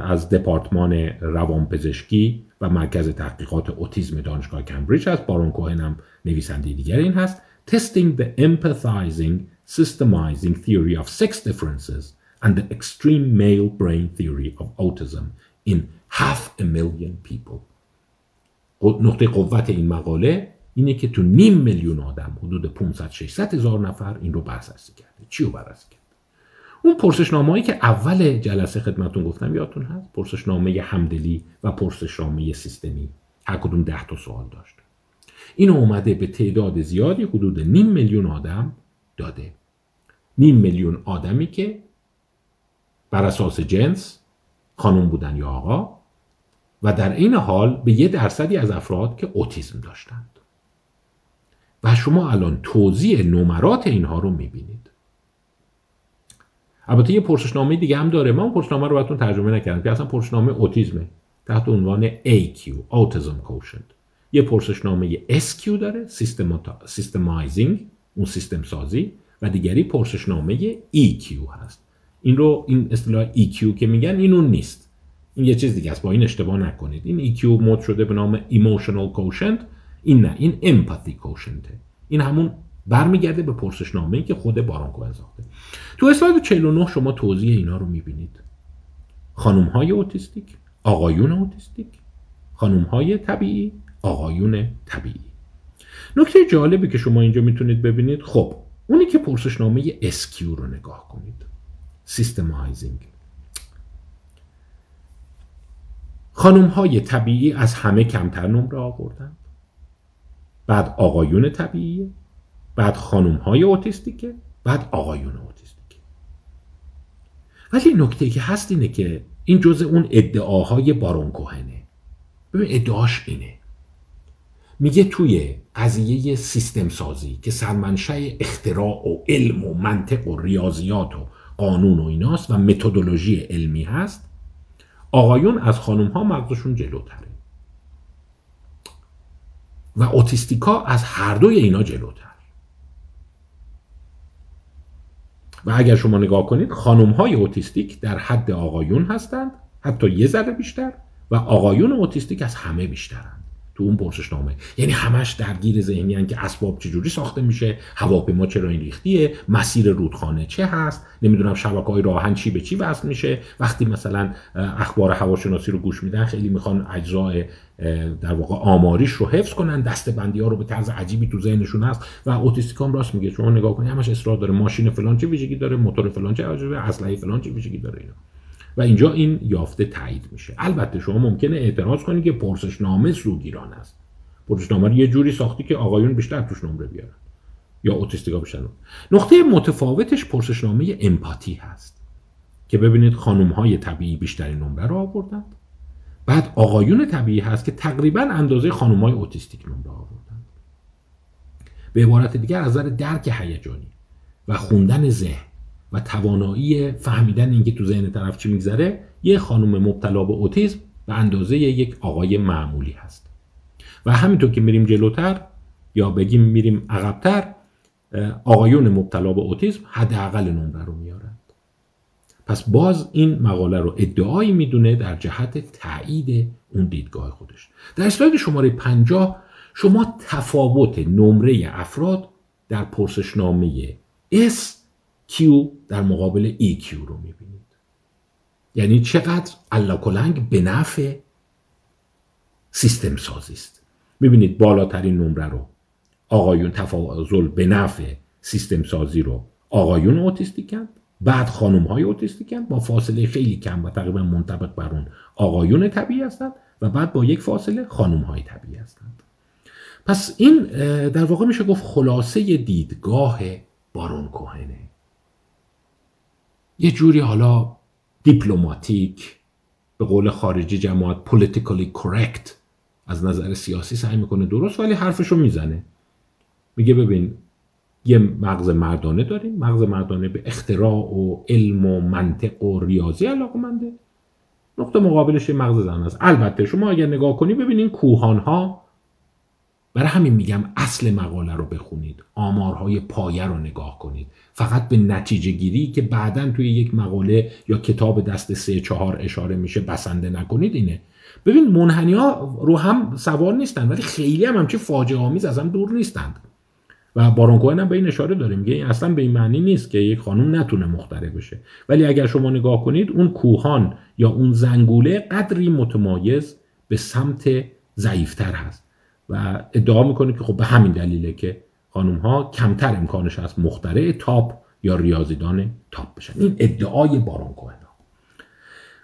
از دپارتمان روانپزشکی و مرکز تحقیقات اوتیسم دانشگاه کمبریج هست. بارون کوهن هم نویسنده دیگر این هست. Testing the empathizing systemizing theory of sex differences. And the extreme male brain theory of autism in half a million people. نقطه قوت این مقاله اینه که تو نیم میلیون آدم حدود 500 600 هزار نفر این رو بررسی کرده. چی رو بررسی کرده؟ اون پرسشنامه‌ای که اول جلسه خدمتون گفتم یادتون هست؟ پرسشنامه همدلی و پرسشنامه سیستمی. هر کدوم ده تا سوال داشت. این اومده به تعداد زیادی حدود نیم میلیون آدم داده. نیم میلیون آدمی که بر اساس جنس خانم بودن یا آقا و در این حال به یه درصدی از افراد که اوتیسم داشتند. و شما الان توضیح نمرات اینها رو می‌بینید. البته یه پرسشنامه دیگه هم داره. اون پرسشنامه رو براتون ترجمه نکردم که اصلا پرسشنامه اوتیسمه تحت عنوان AQ Autism Quotient. یه پرسشنامه SQ داره سیستمایزینگ اون سیستم سازی. و دیگری پرسشنامه EQ هست. این رو این اصطلاح EQ که میگن این اون نیست. این یه چیز دیگه است. با این اشتباه نکنید. این EQ مود شده به نام Emotional Quotient. این نه این Empathy Quotient. این همون برمیگرده به پرسشنامه‌ای که خود بارانکو ساخته. تو اسلاید 49 شما توضیح اینا رو می‌بینید. خانم های اوتیستیک آقایون اوتیستیک خانم های طبیعی آقایون طبیعی. نکته جالبی که شما اینجا می‌تونید ببینید خب اونی که پرسشنامه SQ رو نگاه کنید. systemizing خانم های طبیعی از همه کمتر نمره آوردن. بعد آقایون طبیعی بعد خانم های اوتیستیکه بعد آقایون اوتیستیکه ولی نکته که هست اینه که این جزء اون ادعاهای بارون کوهنه. ببین ادعاش اینه. میگه توی قضیه سیستم سازی که سرمنشه اختراع و علم و منطق و ریاضیات و قانون و ایناست و متدولوژی علمی هست آقایون از خانم ها مغزشون جلوتره. و اوتیستیکا از هر دوی اینا جلوتر. و اگر شما نگاه کنید خانم های اوتیستیک در حد آقایون هستند حتی یه ذره بیشتر و آقایون اوتیستیک از همه بیشترند. تو اون پرسشنامه. یعنی همش درگیر ذهنی که اسباب چجوری ساخته میشه هواپیما چرا این ریختیه مسیر رودخانه چه هست نمی‌دونم شبکه های راهن چی به چی وصل میشه. وقتی مثلا اخبار هواشناسی رو گوش میدن خیلی می‌خوان اجزای در واقع آماریش رو حفظ کنن دسته بندی ها رو به طرز عجیبی تو ذهنشون هست و اوتیستیکام راست میگه شما نگاه کنید همش اصرار داره ماشین فلان چه ویژگی داره موتور فلان چه اسلحه فلان چه ویژگی داره اینا. و اینجا این یافته تایید میشه. البته شما ممکنه اعتراض کنید که پرسشنامه سوگیران است. پرسشنامه رو یه جوری ساختی که آقایون بیشتر توش نمره بیارن. یا اوتیستیکا بیشتر نقطه متفاوتش پرسشنامه امپاتی هست که ببینید خانم های طبیعی بیشترین نمره رو آوردند. بعد آقایون طبیعی هست که تقریبا اندازه خانم های اوتیستیک نمره آوردند. به عبارت دیگر از نظر درک هیجانی و خوندن ذهن و توانایی فهمیدن اینکه تو ذهن طرف چی میگذره یه خانم مبتلا به اوتیسم به اندازه یک آقای معمولی هست. و همینطور که میریم جلوتر یا بگیم میریم عقبتر آقایون مبتلا به اوتیسم حداقل نمره رو میارند پس باز این مقاله رو ادعایی می‌دونه در جهت تایید اون دیدگاه خودش. در اسلاید شماره 50 شما تفاوت نمره افراد در پرسشنامه S Q در مقابل EQ رو می‌بینید. یعنی چقدر کلنگ به نفع سیستم سازی است. می‌بینید بالاترین نمره رو آقایون تفاضل به نفع سیستم سازی رو آقایون اوتیستیکن بعد خانم های اوتیستیکن با فاصله خیلی کم و تقریبا منطبق بر اون آقایون طبیعی هستند و بعد با یک فاصله خانم های طبیعی هستند. پس این در واقع میشه گفت خلاصه دیدگاه بارون کوهنه. یه جوری حالا دیپلماتیک به قول خارجی جماعت politically correct از نظر سیاسی سعی می‌کنه درست ولی حرفشو می‌زنه. میگه ببین یه مغز مردانه داریم. مغز مردانه به اختراع و علم و منطق و ریاضی علاقه منده نقطه مقابلش مغز زن است. البته شما اگر نگاه کنی ببینین کوهان ها برای همین میگم اصل مقاله رو بخونید آمارهای پایه رو نگاه کنید. فقط به نتیجه گیری که بعدا توی یک مقاله یا کتاب دست سه چهار اشاره میشه بسنده نکنید اینه. ببین منحنی ها رو هم سوار نیستن ولی خیلی هم همچه فاجعه آمیز از هم دور نیستند و بارون کوهن هم به این اشاره داره میگه اصلا به این معنی نیست که یک خانم نتونه مختره بشه. ولی اگر شما نگاه کنید اون کوهان یا اون زنگوله قدری متمایز به سمت ضعیفتر هست. و ادعا می‌کنه که خب به همین دلیله که خانم ها کمتر امکانش هست مختره تاپ یا ریاضیدان تاپ بشن. این ادعای بارون کوهن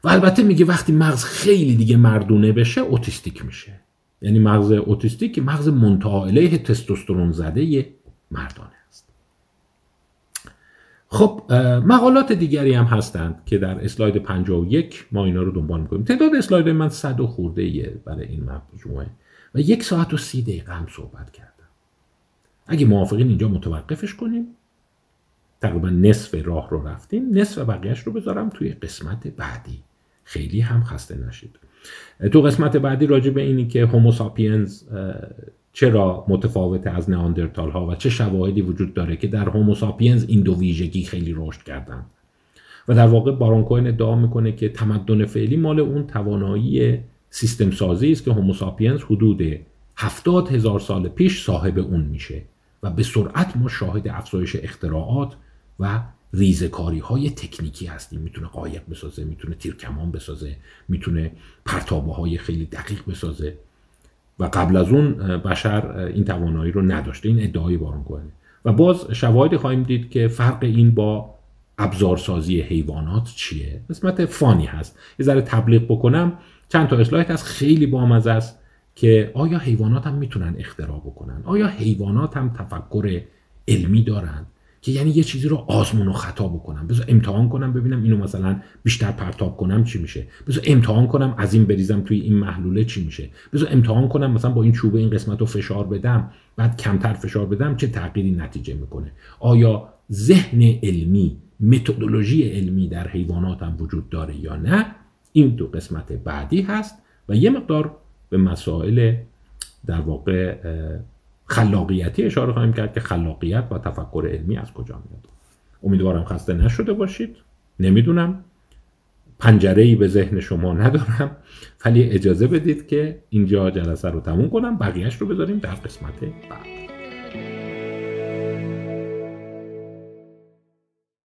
و البته میگه وقتی مغز خیلی دیگه مردونه بشه اوتیستیک میشه. یعنی مغز اوتیستیک مغز منتها علیه تستوسترون زده مردانه است. خب مقالات دیگری هم هستند که در اسلاید 51 ما اینا رو دنبال می‌کنیم. تعداد اسلاید من صد و خورده برای این مجموعه. و یک ساعت و سی دقیقه هم صحبت کردم. اگه موافقین اینجا متوقفش کنیم. تقریبا نصف راه رو رفتیم. نصف بقیهش رو بذارم توی قسمت بعدی. خیلی هم خسته نشید. تو قسمت بعدی راجع به اینی که هوموساپینز چرا متفاوته از نئاندرتال ها و چه شواهدی وجود داره که در هوموساپینز این دو ویژگی خیلی رشد کردن. و در واقع بارون کوین ادعا می‌کنه که تمدن فعلی مال اون توانایی سیستم سازی است که هوموساپینز حدود هفتاد هزار سال پیش صاحب اون میشه و به سرعت ما شاهد افزایش اختراعات و ریزکاری های تکنیکی هستیم. می‌تونه قایق بسازه می‌تونه تیرکمان بسازه می‌تونه پرتابه های خیلی دقیق بسازه و قبل از اون بشر این توانایی رو نداشته این ادعای بارون کوهنه و باز شواهدی خواهیم دید که فرق این با ابزارسازی حیوانات چیه؟ قسمت فانی هست. یه ذره تبلیغ بکنم. چند تا اسلایت هست خیلی بامزه است که آیا حیوانات هم می‌تونن اختراع بکنن؟ آیا حیوانات هم تفکر علمی دارند که یعنی یه چیزی رو آزمون و خطا بکنم؟ بذار امتحان کنم ببینم اینو مثلا بیشتر پرتاب کنم چی میشه. بذار امتحان کنم از این بریزم توی این محلوله چی میشه. بذار امتحان کنم مثلا با این چوبه این قسمت رو فشار بدم بعد کمتر فشار بدم چه تغییری نتیجه می‌کنه؟ آیا ذهن علمی متدولوژی علمی در حیوانات هم وجود داره یا نه؟ این دو قسمت بعدی هست و یه مقدار به مسائل در واقع خلاقیتی اشاره خواهیم کرد که خلاقیت و تفکر علمی از کجا میاد. امیدوارم خسته نشده باشید. نمی‌دونم. پنجره ای به ذهن شما ندارم. ولی اجازه بدید که اینجا جلسه رو تموم کنم. بقیهش رو بذاریم در قسمت بعد.